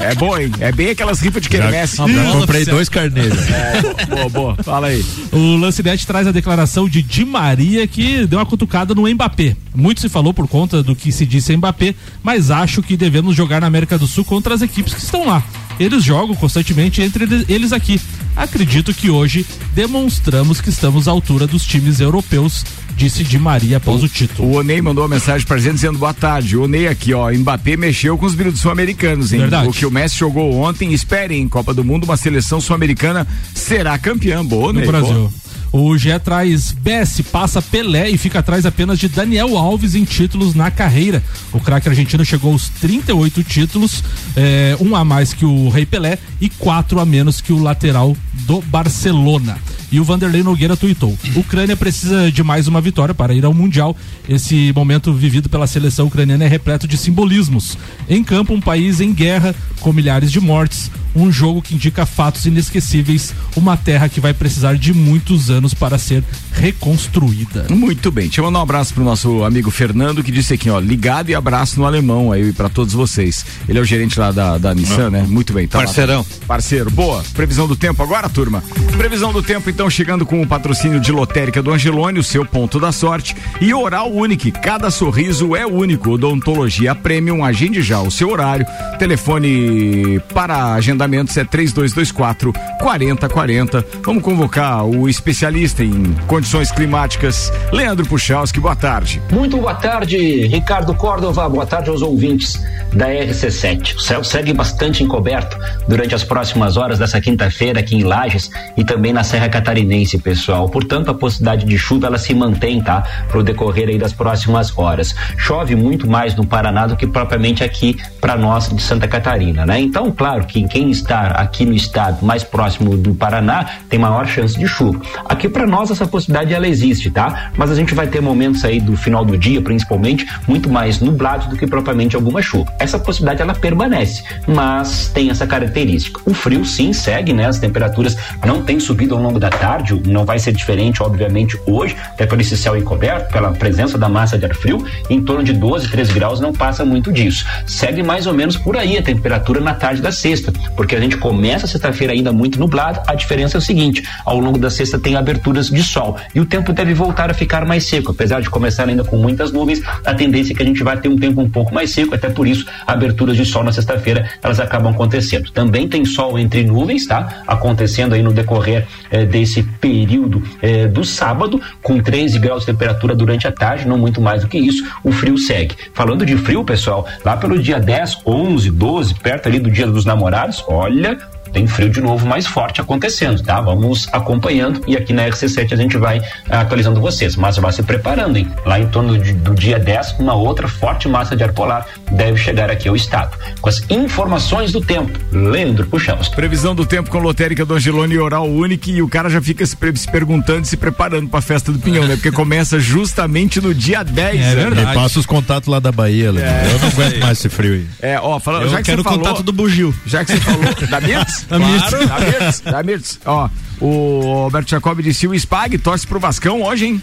é boa, hein? É bem aquelas rifas de quermesse. Comprei dois carneiros. É, boa, boa. Fala aí. O Lancinete traz a declaração de Di Maria que deu uma cutucada no Mbappé. Muito se falou por conta do que se disse Mbappé, mas acho que devemos jogar na América do Sul contra as equipes que estão lá. Eles jogam constantemente entre eles- aqui. Acredito que hoje demonstramos que estamos à altura dos times europeus, disse Di Maria após o título. O Onei mandou uma mensagem pra gente dizendo boa tarde. O Onei aqui, ó. Mbappé mexeu com os brilhos sul-americanos, hein? Verdade. O que o Messi jogou ontem, esperem, em Copa do Mundo, uma seleção sul-americana será campeã. Boa, no Onei. Brasil. boa. O Gé traz Bessi, passa Pelé e fica atrás apenas de Daniel Alves em títulos na carreira. O craque argentino chegou aos 38 títulos, eh, um a mais que o Rei Pelé e quatro a menos que o lateral do Barcelona. E o Vanderlei Nogueira tuitou: Ucrânia precisa de mais uma vitória para ir ao Mundial. Esse momento vivido pela seleção ucraniana é repleto de simbolismos. Em campo, um país em guerra, com milhares de mortes, um jogo que indica fatos inesquecíveis, uma terra que vai precisar de muitos anos para ser reconstruída. Muito bem. Deixa eu mandar um abraço pro nosso amigo Fernando, que disse aqui, ó, ligado e abraço no alemão aí pra todos vocês. Ele é o gerente lá da, da Nissan, né? Muito bem. Tá lá. Parceirão. Parceiro. Boa. Previsão do tempo agora, turma? Previsão do tempo, então, chegando com o patrocínio de Lotérica do Angelone, o seu ponto da sorte. E Oral Unique. Cada sorriso é único. Odontologia Premium. Agende já o seu horário. Telefone para agendamentos é 3224 4040. Vamos convocar o especialista em condições climáticas, Leandro Puchalski. Boa tarde. Muito boa tarde, Ricardo Córdova. Boa tarde aos ouvintes da RC7. O céu segue bastante encoberto durante as próximas horas dessa quinta-feira aqui em Lages e também na Serra Catarinense, pessoal. Portanto, a possibilidade de chuva ela se mantém, tá? Para o decorrer aí das próximas horas. Chove muito mais no Paraná do que propriamente aqui para nós de Santa Catarina, né? Então, claro que quem está aqui no estado mais próximo do Paraná tem maior chance de chuva. Aqui para nós essa possibilidade ela existe, tá? Mas a gente vai ter momentos aí do final do dia, principalmente, muito mais nublados do que propriamente alguma chuva. Essa possibilidade ela permanece, mas tem essa característica. O frio sim segue, né? As temperaturas não têm subido ao longo da tarde, não vai ser diferente, obviamente, hoje, até por esse céu encoberto, pela presença da massa de ar frio, em torno de 12, 13 graus não passa muito disso. Segue mais ou menos por aí a temperatura na tarde da sexta, porque a gente começa a sexta-feira ainda muito nublado, a diferença é o seguinte, ao longo da sexta tem aberturas de sol. e o tempo deve voltar a ficar mais seco. Apesar de começar ainda com muitas nuvens, a tendência é que a gente vai ter um tempo um pouco mais seco, até por isso aberturas de sol na sexta-feira elas acabam acontecendo. Também tem sol entre nuvens, tá? Acontecendo aí no decorrer eh, desse período eh, do sábado, com 13 graus de temperatura durante a tarde, não muito mais do que isso, o frio segue. Falando de frio, pessoal, lá pelo dia 10, 11, 12, perto ali do dia dos namorados, olha, tem frio de novo mais forte acontecendo, tá? Vamos acompanhando e aqui na RC7 a gente vai ah, atualizando vocês, mas vá se preparando, hein? Lá em torno de- do dia 10, uma outra forte massa de ar polar deve chegar aqui ao estado. Com as informações do tempo, Leandro, puxamos. Previsão do tempo com lotérica do Angelone e Oral Unique e o cara já fica se, se perguntando e se preparando pra festa do Pinhão, né? Porque começa justamente no dia 10. É né? Me passa os contatos lá da Bahia, Leandro. É. Eu não aguento mais esse frio aí. É, ó, falando, Eu já que quero você o falou, contato do Bugio. Já que você falou, da Mirtz? Da Mirtz, da Mirtz. Ó, o Alberto Jacob disse o Spag torce pro Vascão hoje, hein?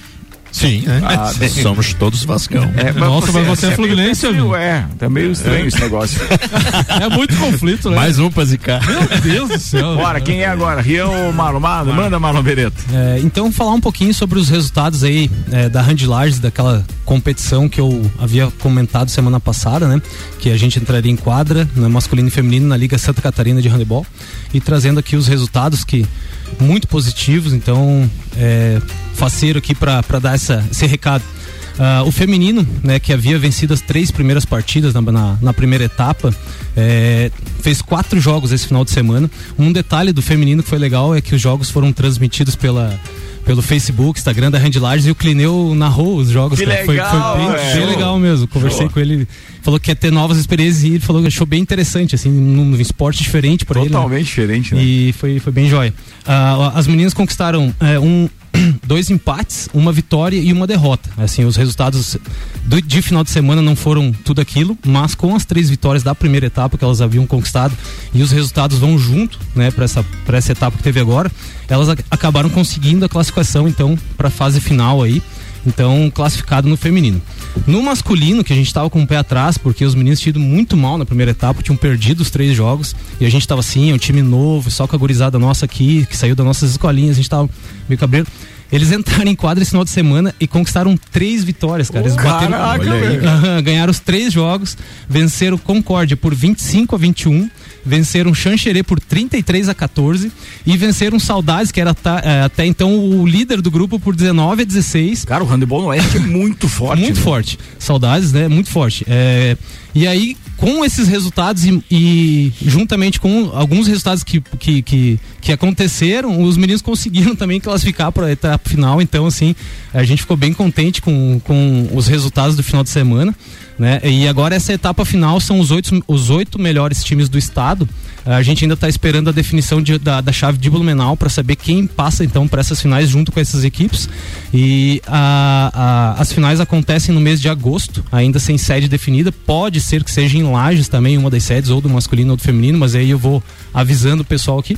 Sim, né? Ah, Somos todos Vascão. É, Nossa, mas você é meio fluminense, frio, É, tá meio estranho É. esse negócio. É muito conflito, né? Mais um pra zicar. Meu Deus do céu. Bora, quem é agora? Rian ou Marlon? Marlon, manda Marlon Bereto. É, então, falar um pouquinho sobre os resultados aí é, da Hand Lages, daquela competição que eu havia comentado semana passada, né? Que a gente entraria em quadra, no masculino e feminino, na Liga Santa Catarina de Handebol. E trazendo aqui os resultados que muito positivos, então, é, faceiro aqui para dar essa, esse recado. Ah, o feminino, né, que havia vencido as três primeiras partidas na, na, na primeira etapa, é, fez quatro jogos esse final de semana. Um detalhe do feminino que foi legal é que os jogos foram transmitidos pela pelo Facebook, Instagram da Handlages e o Clineu narrou os jogos. Que cara. Foi- legal, foi, bem, bem legal mesmo. Conversei Show. com ele, falou que ia ter novas experiências e ele falou que achou bem interessante, assim, num, num esporte diferente para ele. né? Totalmente diferente, né? E foi, foi bem jóia. Ah, as meninas conquistaram é, um, dois empates, uma vitória e uma derrota. Assim, os resultados do, de final de semana não foram tudo aquilo, mas com as três vitórias da primeira etapa que elas haviam conquistado e os resultados vão junto, né, para essa, pra essa etapa que teve agora, elas ac- acabaram conseguindo a classificação, então, para a fase final aí. Então, classificado no feminino. No masculino, que a gente estava com o pé atrás, porque os meninos tinham ido muito mal na primeira etapa, tinham perdido os três jogos, e a gente estava assim, é um time novo, só com a gurizada nossa aqui, que saiu das nossas escolinhas, a gente estava meio cabreiro. Eles entraram em quadra esse final de semana e conquistaram três vitórias, cara. Eles bateram, Caraca, ganharam os três jogos, venceram Concórdia por 25 a 21, venceram Xanxerê por 33 a 14 e venceram Saudades, que era ta- eh, até então o líder do grupo, por 19 a 16. Cara, o handebol no Oeste é muito forte. Muito né? forte. Saudades, né? Muito forte. É, e aí, com esses resultados e, e juntamente com alguns resultados que, que, que, que aconteceram, os meninos conseguiram também classificar para a etapa final. Então, assim, a gente ficou bem contente com, com os resultados do final de semana. Né? E agora essa etapa final são os oito, os oito melhores times do estado. A gente ainda está esperando a definição de- da, da chave de Blumenau para saber quem passa então para essas finais junto com essas equipes. E a- a- as finais acontecem no mês de agosto, ainda sem sede definida. Pode ser que seja em Lages também, uma das sedes, ou do masculino ou do feminino, mas aí eu vou avisando o pessoal aqui.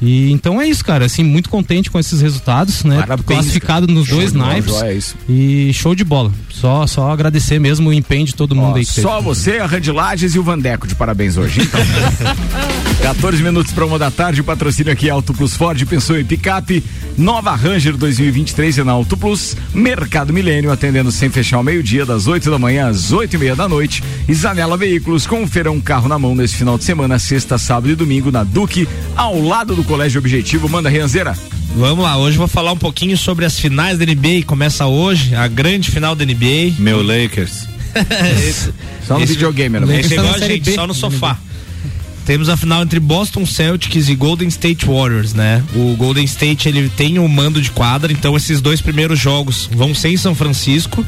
E então é isso, cara. Assim, muito contente com esses resultados, né? Parabéns, Classificado nos Show dois bola. Joia, é isso. E show de bola. Só, só agradecer mesmo o empenho de todo mundo Ó, aí que teve. só você, a Randy Lages e o Vandeco de parabéns hoje. Então. 14 minutos para uma da tarde, o patrocínio aqui é Auto Plus Ford, pensou em picape, nova Ranger 2023 é na Auto Plus, Mercado Milênio atendendo sem fechar ao meio-dia, das 8 da manhã às 8 e meia da noite, e Zanela Veículos com o feirão carro na mão nesse final de semana, sexta, sábado e domingo na Duque, ao lado do Colégio Objetivo. Manda Rianzeira. Vamos lá, hoje eu vou falar um pouquinho sobre as finais da NBA. Começa hoje, a grande final da NBA. Meu Lakers. Só no videogame, né? Esse tá na igual a gente, só no sofá. Temos a final entre Boston Celtics e Golden State Warriors, né? O Golden State ele tem o mando de quadra, então esses dois primeiros jogos vão ser em São Francisco.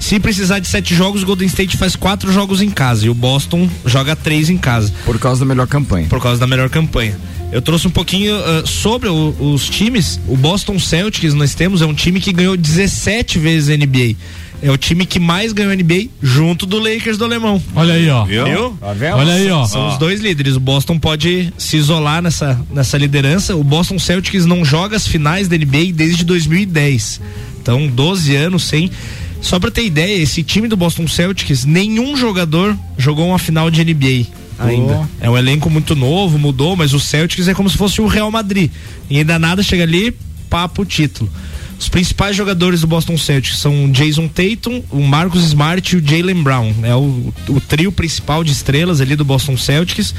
Se precisar de sete jogos, o Golden State faz quatro jogos em casa e o Boston joga três em casa. Por causa da melhor campanha. Por causa da melhor campanha. Eu trouxe um pouquinho ah, sobre o- os times. O Boston Celtics nós temos é um time que ganhou 17 vezes a NBA. É o time que mais ganhou a NBA junto do Lakers do alemão. Olha aí, ó. Viu? Tá vendo? Olha aí, ó. São os dois líderes. O Boston pode se isolar nessa, nessa liderança. O Boston Celtics não joga as finais da NBA desde 2010. Então, 12 anos sem. Só pra ter ideia, esse time do Boston Celtics, nenhum jogador jogou uma final de NBA ainda. É um elenco muito novo, mudou, mas o Celtics é como se fosse o Real Madrid. E ainda nada chega ali, papo título. Os principais jogadores do Boston Celtics são o Jason Tatum, o Marcus Smart e o Jalen Brown. É o, o trio principal de estrelas ali do Boston Celtics.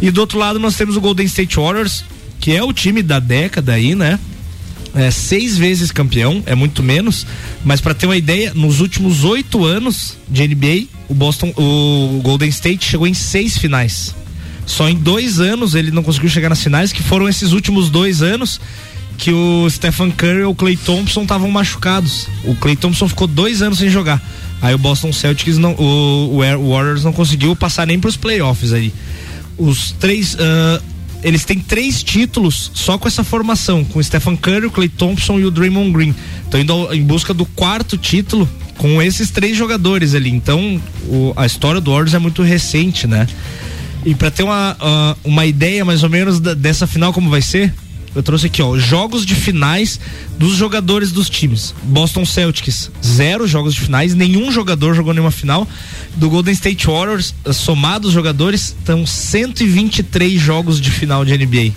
E do outro lado nós temos o Golden State Warriors, que é o time da década aí, né? É, seis vezes campeão, é muito menos, mas para ter uma ideia, nos últimos oito anos de NBA, o Boston, o Golden State chegou em seis finais. Só em dois anos ele não conseguiu chegar nas finais, que foram esses últimos dois anos que o Stephen Curry e o Clay Thompson estavam machucados. O Clay Thompson ficou dois anos sem jogar. Aí o Boston Celtics não, o, o Warriors não conseguiu passar nem para os playoffs aí. Os três, uh, eles têm três títulos só com essa formação, com o Stephen Curry, o Clay Thompson e o Draymond Green. Estão indo em busca do quarto título com esses três jogadores ali. Então, o, a história do Warriors é muito recente, né? E para ter uma, uh, uma ideia mais ou menos da, dessa final como vai ser, eu trouxe aqui, ó, jogos de finais dos jogadores dos times. Boston Celtics, zero jogos de finais, nenhum jogador jogou nenhuma final. Do Golden State Warriors, somados os jogadores, estão 123 jogos de final de NBA.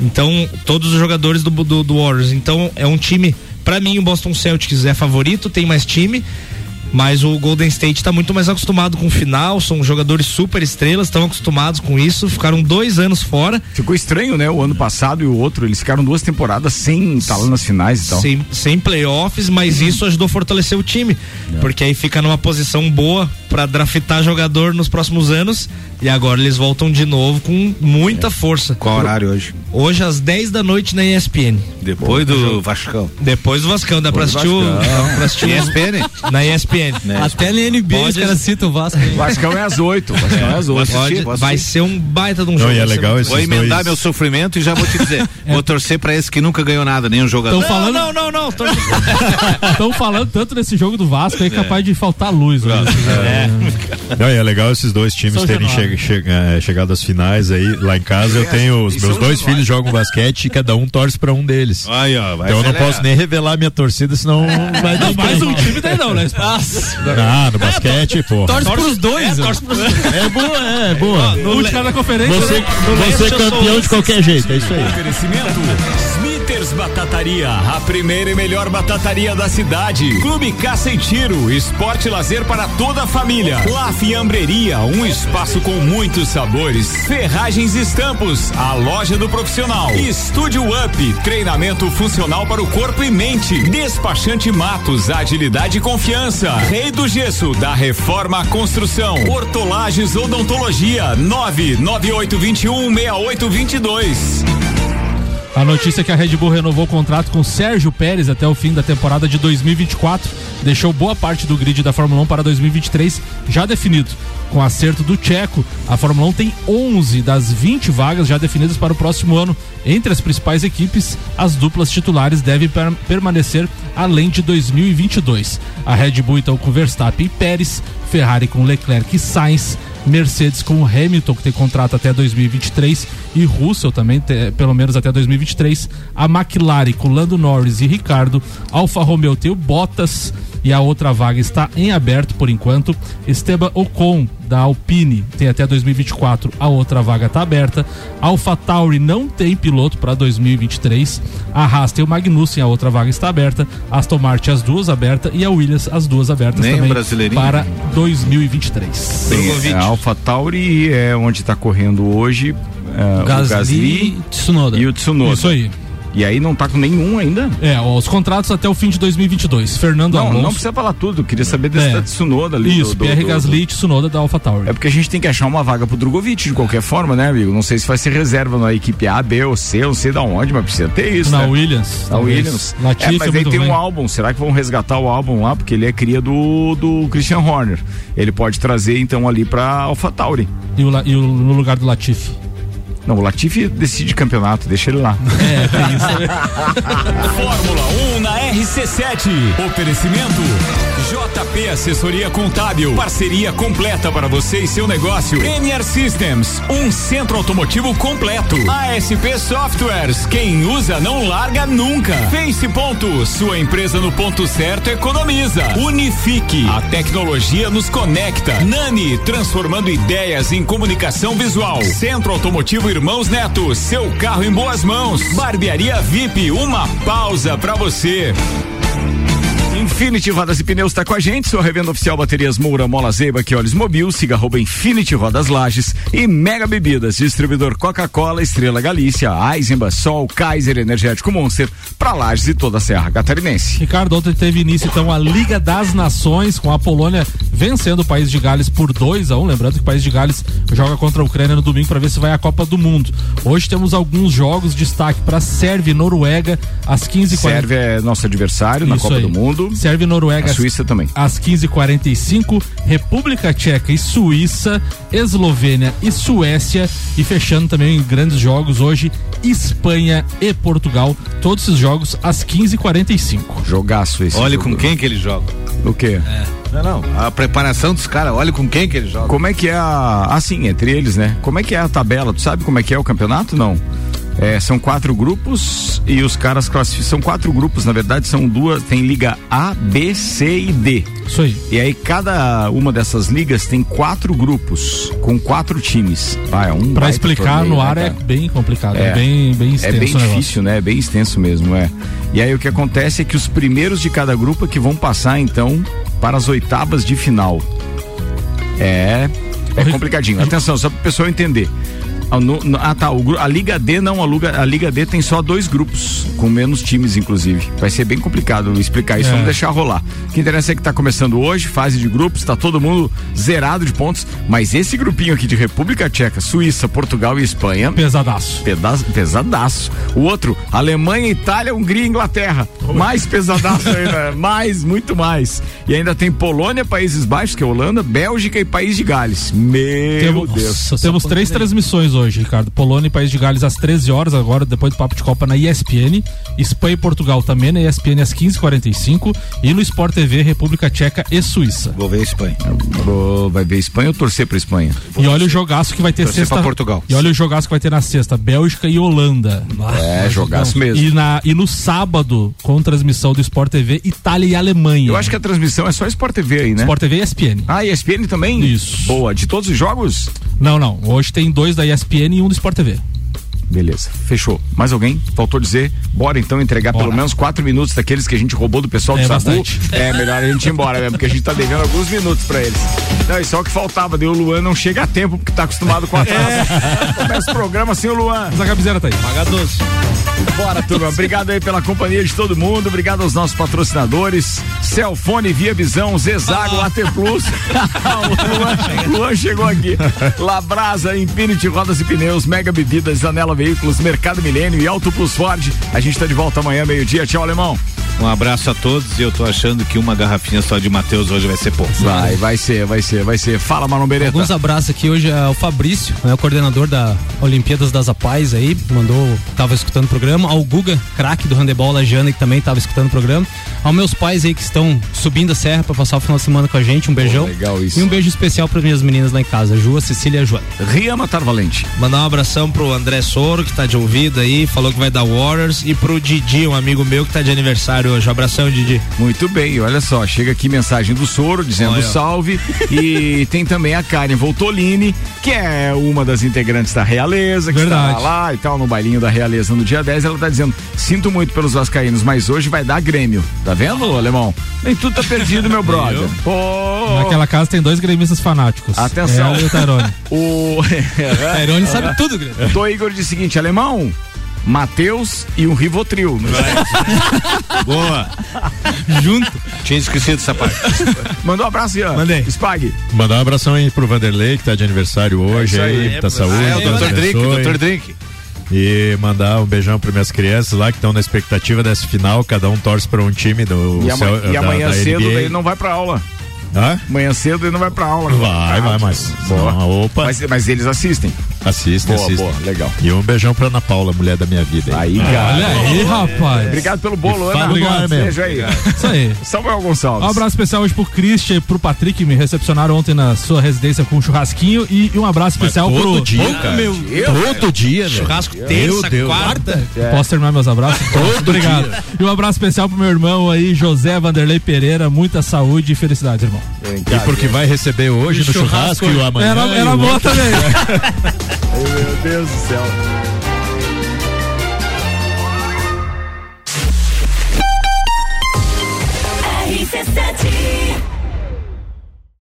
Então, todos os jogadores do, do, do Warriors. Então, é um time, para mim, o Boston Celtics é favorito, tem mais time mas o Golden State está muito mais acostumado com o final, são jogadores super estrelas, estão acostumados com isso, ficaram dois anos fora. Ficou estranho, né? O ano passado e o outro, eles ficaram duas temporadas sem estar lá nas finais e tal. Sem, sem playoffs, mas isso ajudou a fortalecer o time, é. porque aí fica numa posição boa para draftar jogador nos próximos anos e agora eles voltam de novo com muita é. força. Qual horário hoje? Hoje às 10 da noite na ESPN. Depois do Vascão. Depois do Vascão, dá pra assistir, o, dá pra assistir ESPN? Na ESPN. Né? Até na NBA Pode... os caras citam o Vasco. Vascão é às 8. Vascão é às 8. Pode, vai ser um baita de um jogo. Não, é legal Vou emendar dois... meu sofrimento e já vou te dizer. Vou torcer pra esse que nunca ganhou nada, nenhum jogador. Tão falando... Não, não, não. Estão falando tanto desse jogo do Vasco aí, é. capaz de faltar luz. Né? É. Não, é legal esses dois times São terem che che é, chegado às finais aí. Lá em casa eu tenho os meus dois filhos jogam basquete e cada um torce pra um deles. Aí, ó, então eu não posso nem revelar minha torcida, senão vai dar mais um time daí não, né? Ah, no basquete, pô. Torce pros dois. É, torce pros dois. É boa, é boa. No último da conferência. Você, né? você é campeão de qualquer jeito, é isso aí. Oferecimento Peters Batataria, a primeira e melhor batataria da cidade. Clube Caça e Tiro, esporte e lazer para toda a família. La Fiambreria, um espaço com muitos sabores. Ferragens e Estampos, a loja do profissional. Estúdio Up, treinamento funcional para o corpo e mente. Despachante Matos, agilidade e confiança. Rei do Gesso, da Reforma à Construção. Hortolagens Odontologia, 99821 6822. A notícia é que a Red Bull renovou o contrato com Sérgio Pérez até o fim da temporada de 2024, deixou boa parte do grid da Fórmula 1 para 2023 já definido. Com acerto do Tcheco, a Fórmula 1 tem 11 das 20 vagas já definidas para o próximo ano. Entre as principais equipes, as duplas titulares devem per permanecer além de 2022. A Red Bull então com Verstappen e Pérez, Ferrari com Leclerc e Sainz, Mercedes com Hamilton, que tem contrato até 2023, e Russell também, te, pelo menos até 2023. A McLaren com Lando Norris e Ricardo. Alfa Romeo tem o Bottas e a outra vaga está em aberto por enquanto. Esteban Ocon da Alpine tem até 2024, a outra vaga está aberta. Alpha Tauri não tem piloto para 2023. A Haas tem o Magnussen, a outra vaga está aberta. Aston Martin as duas abertas e a Williams as duas abertas Nem também para 2023. Bem, a Alpha Tauri é onde está correndo hoje é, Gasly, o Gasly Tsunoda. e o Tsunoda. Isso aí. E aí não tá com nenhum ainda? É, os contratos até o fim de 2022. Fernando não, Alonso. Não precisa falar tudo, queria saber desse É. da Tsunoda ali. Isso, do- Pierre do- Gasly e Tsunoda da AlphaTauri. É porque a gente tem que achar uma vaga pro Drogovic de qualquer forma, né, amigo? Não sei se vai ser reserva na equipe A, B ou C, não sei da onde, mas precisa ter isso. Na né? Williams, Na. Williams. Latifi é, mas é aí tem bem. um álbum. Será que vão resgatar o álbum lá? Porque ele é cria do, do Christian Horner. Ele pode trazer então ali pra AlphaTauri. E, o, e o, no lugar do Latifi. Não, o Latifi decide campeonato, deixa ele lá. É, tem isso. Fórmula 1 na RC7. RC7. Oferecimento JP Assessoria Contábil. Parceria completa para você e seu negócio. NR Systems, um centro automotivo completo. ASP Softwares, quem usa não larga nunca. Face Ponto, sua empresa no ponto certo economiza. Unifique, a tecnologia nos conecta. Nani, transformando ideias em comunicação visual. Centro Automotivo Irmãos Neto, seu carro em boas mãos. Barbearia VIP, uma pausa para você. Infinity Rodas e Pneus está com a gente, sua revenda oficial Baterias Moura, Mola Zeiba, que olhos mobil, siga arroba Infinity Rodas Lages e Mega Bebidas, distribuidor Coca-Cola, Estrela Galícia, Eisenbach, Sol, Kaiser Energético Monster, para Lages e toda a Serra Catarinense. Ricardo, ontem teve início então a Liga das Nações, com a Polônia vencendo o País de Gales por 2 a 1 um. Lembrando que o País de Gales joga contra a Ucrânia no domingo para ver se vai à Copa do Mundo. Hoje temos alguns jogos, destaque para Sérvia e Noruega, às 15 Sérvia é nosso adversário na Isso Copa aí. do Mundo. Sérvia e Noruega. A Suíça também. Às 15h45, República Tcheca e Suíça, Eslovênia e Suécia. E fechando também em grandes jogos hoje, Espanha e Portugal. Todos esses jogos às 15h45. Jogaço esse. Olha jogo. com quem que ele joga. O quê? Não, não. A preparação dos caras, olha com quem que ele joga. Como é que é a. Assim, entre eles, né? Como é que é a tabela? Tu sabe como é que é o campeonato? Não. É, são quatro grupos e os caras classificam. São quatro grupos, na verdade, são duas. Tem liga A, B, C e D. Isso aí. E aí, cada uma dessas ligas tem quatro grupos, com quatro times. Ah, é um Pra explicar torneio, no né, ar é cara? bem complicado, é, bem, bem extenso É bem difícil, né? É bem extenso mesmo, é. E aí o que acontece é que os primeiros de cada grupo é que vão passar, então, para as oitavas de final. É. É complicadinho. Atenção, só para o pessoal entender. Ah, no- no- ah, tá. o a Liga D não, a Liga, a Liga D tem só dois grupos, com menos times, inclusive. Vai ser bem complicado explicar isso, É. vamos deixar rolar. O que interessa é que tá começando hoje, fase de grupos, tá todo mundo zerado de pontos, mas esse grupinho aqui de República Tcheca, Suíça, Portugal e Espanha. Pesadaço. Peda pesadaço. O outro, Alemanha, Itália, Hungria e Inglaterra. Mais pesadaço ainda, mais, muito mais. E ainda tem Polônia, Países Baixos, que é Holanda, Bélgica e País de Gales. Meu Temos, Deus. temos três transmissões hoje, Ricardo. Polônia e País de Gales às 13 horas, agora depois do Papo de Copa na ESPN. Espanha e Portugal também na ESPN às 15h45. E no Sport TV, República Tcheca e Suíça. Vou ver Espanha. Vou- vai ver Espanha ou torcer pra Espanha? E olha o jogaço que vai ter Torcer sexta. pra Portugal. E olha o jogaço que vai ter na sexta, Bélgica e Holanda. É, jogaço mesmo. E, na, e no sábado, com transmissão do Sport TV, Itália e Alemanha. Eu acho que a transmissão é só Sport TV aí, né? Sport TV e ESPN. Ah, ESPN também? Isso. Boa. De todos os jogos? Não, não. Hoje tem dois da ESPN e um do Sport TV. Beleza, fechou. Mais alguém? Faltou dizer? Bora então entregar pelo menos quatro minutos daqueles que a gente roubou do pessoal do É, Sabu. bastante. É, melhor a gente ir embora mesmo, porque a gente tá devendo alguns minutos pra eles. Não, e só o que faltava, daí o Luan não chega a tempo, porque tá acostumado com a atraso. Começa o programa sem o Luan. Mas a camiseta tá aí. Paga 12. Bora, turma. Obrigado aí pela companhia de todo mundo. Obrigado aos nossos patrocinadores. Celfone, Via Visão, Zezago, AT Plus. o Luan, Luan chegou aqui. Labrasa, Infinity Rodas e Pneus, Mega Bebidas, Anela Veículos, Mercado Milênio e Auto Plus Ford. A gente tá de volta amanhã, meio-dia. Tchau, alemão. Um abraço a todos e eu tô achando que uma garrafinha só de Matheus hoje vai ser pouco. Vai, vai ser, vai ser, vai ser. Fala, Marlon Beretta. Alguns abraços aqui hoje é o Fabrício, né, o coordenador da Olimpíadas das Apais aí, mandou, tava escutando o programa, ao Guga, craque do handebol Lajana, que também tava escutando o programa, aos meus pais aí que estão subindo a serra para passar o final de semana com a gente, um beijão. legal isso. E um beijo especial para minhas meninas lá em casa, Ju, a Cecília e a Joana. Ria Matar Valente. Mandar um abração pro André Que tá de ouvido aí, falou que vai dar Warriors, e pro Didi, um amigo meu que tá de aniversário hoje. Um abração, Didi. Muito bem, olha só, chega aqui mensagem do Soro dizendo Olha. salve e tem também a Karen Voltolini, que é uma das integrantes da Realeza, que Verdade. está lá e tal no bailinho da Realeza no dia 10, ela tá dizendo, sinto muito pelos vascaínos, mas hoje vai dar Grêmio. Tá vendo, alemão? Nem tudo tá perdido, meu brother. Pô, Naquela casa tem dois gremistas fanáticos. Atenção. E o Tarone. o sabe tudo, Grêmio. Tô Igor o seguinte, alemão, Matheus e um Rivotril. Boa. Junto. Tinha esquecido essa parte. Mandou um abraço, Ian. Mandei. Spag. Mandar um abração aí pro Vanderlei, que tá de aniversário hoje isso aí. aí, tá saúde. É o Dr. Drink, abençoe. Dr. Drink. E mandar um beijão para minhas crianças lá que estão na expectativa dessa final. Cada um torce para um time do E, ama- céu- e amanhã da cedo ele não vai pra aula. Hã? Manhã cedo ele não vai pra aula. Vai, vai, mas. Não, opa. Mas, mas eles assistem. Assistem, Boa, assistem. boa, legal. E um beijão pra Ana Paula, mulher da minha vida. Aí, cara. Olha aí, rapaz. Obrigado pelo bolo, Ana. mesmo. Beijo aí. Isso aí. Samuel Gonçalves. Um abraço especial hoje pro Christian e pro Patrick, que me recepcionaram ontem na sua residência com um churrasquinho. E, um abraço especial todo pro. dia, cara. meu Todo dia, velho. Churrasco Meu terça, Deus. quarta. Posso terminar meus abraços? Todo Obrigado. dia. E um abraço especial pro meu irmão aí, José Vanderlei Pereira. Muita saúde e felicidades, irmão. E porque vai receber hoje no churrasco, e o amanhã. Era, e era o boa outro. também. Meu Deus do céu. RC7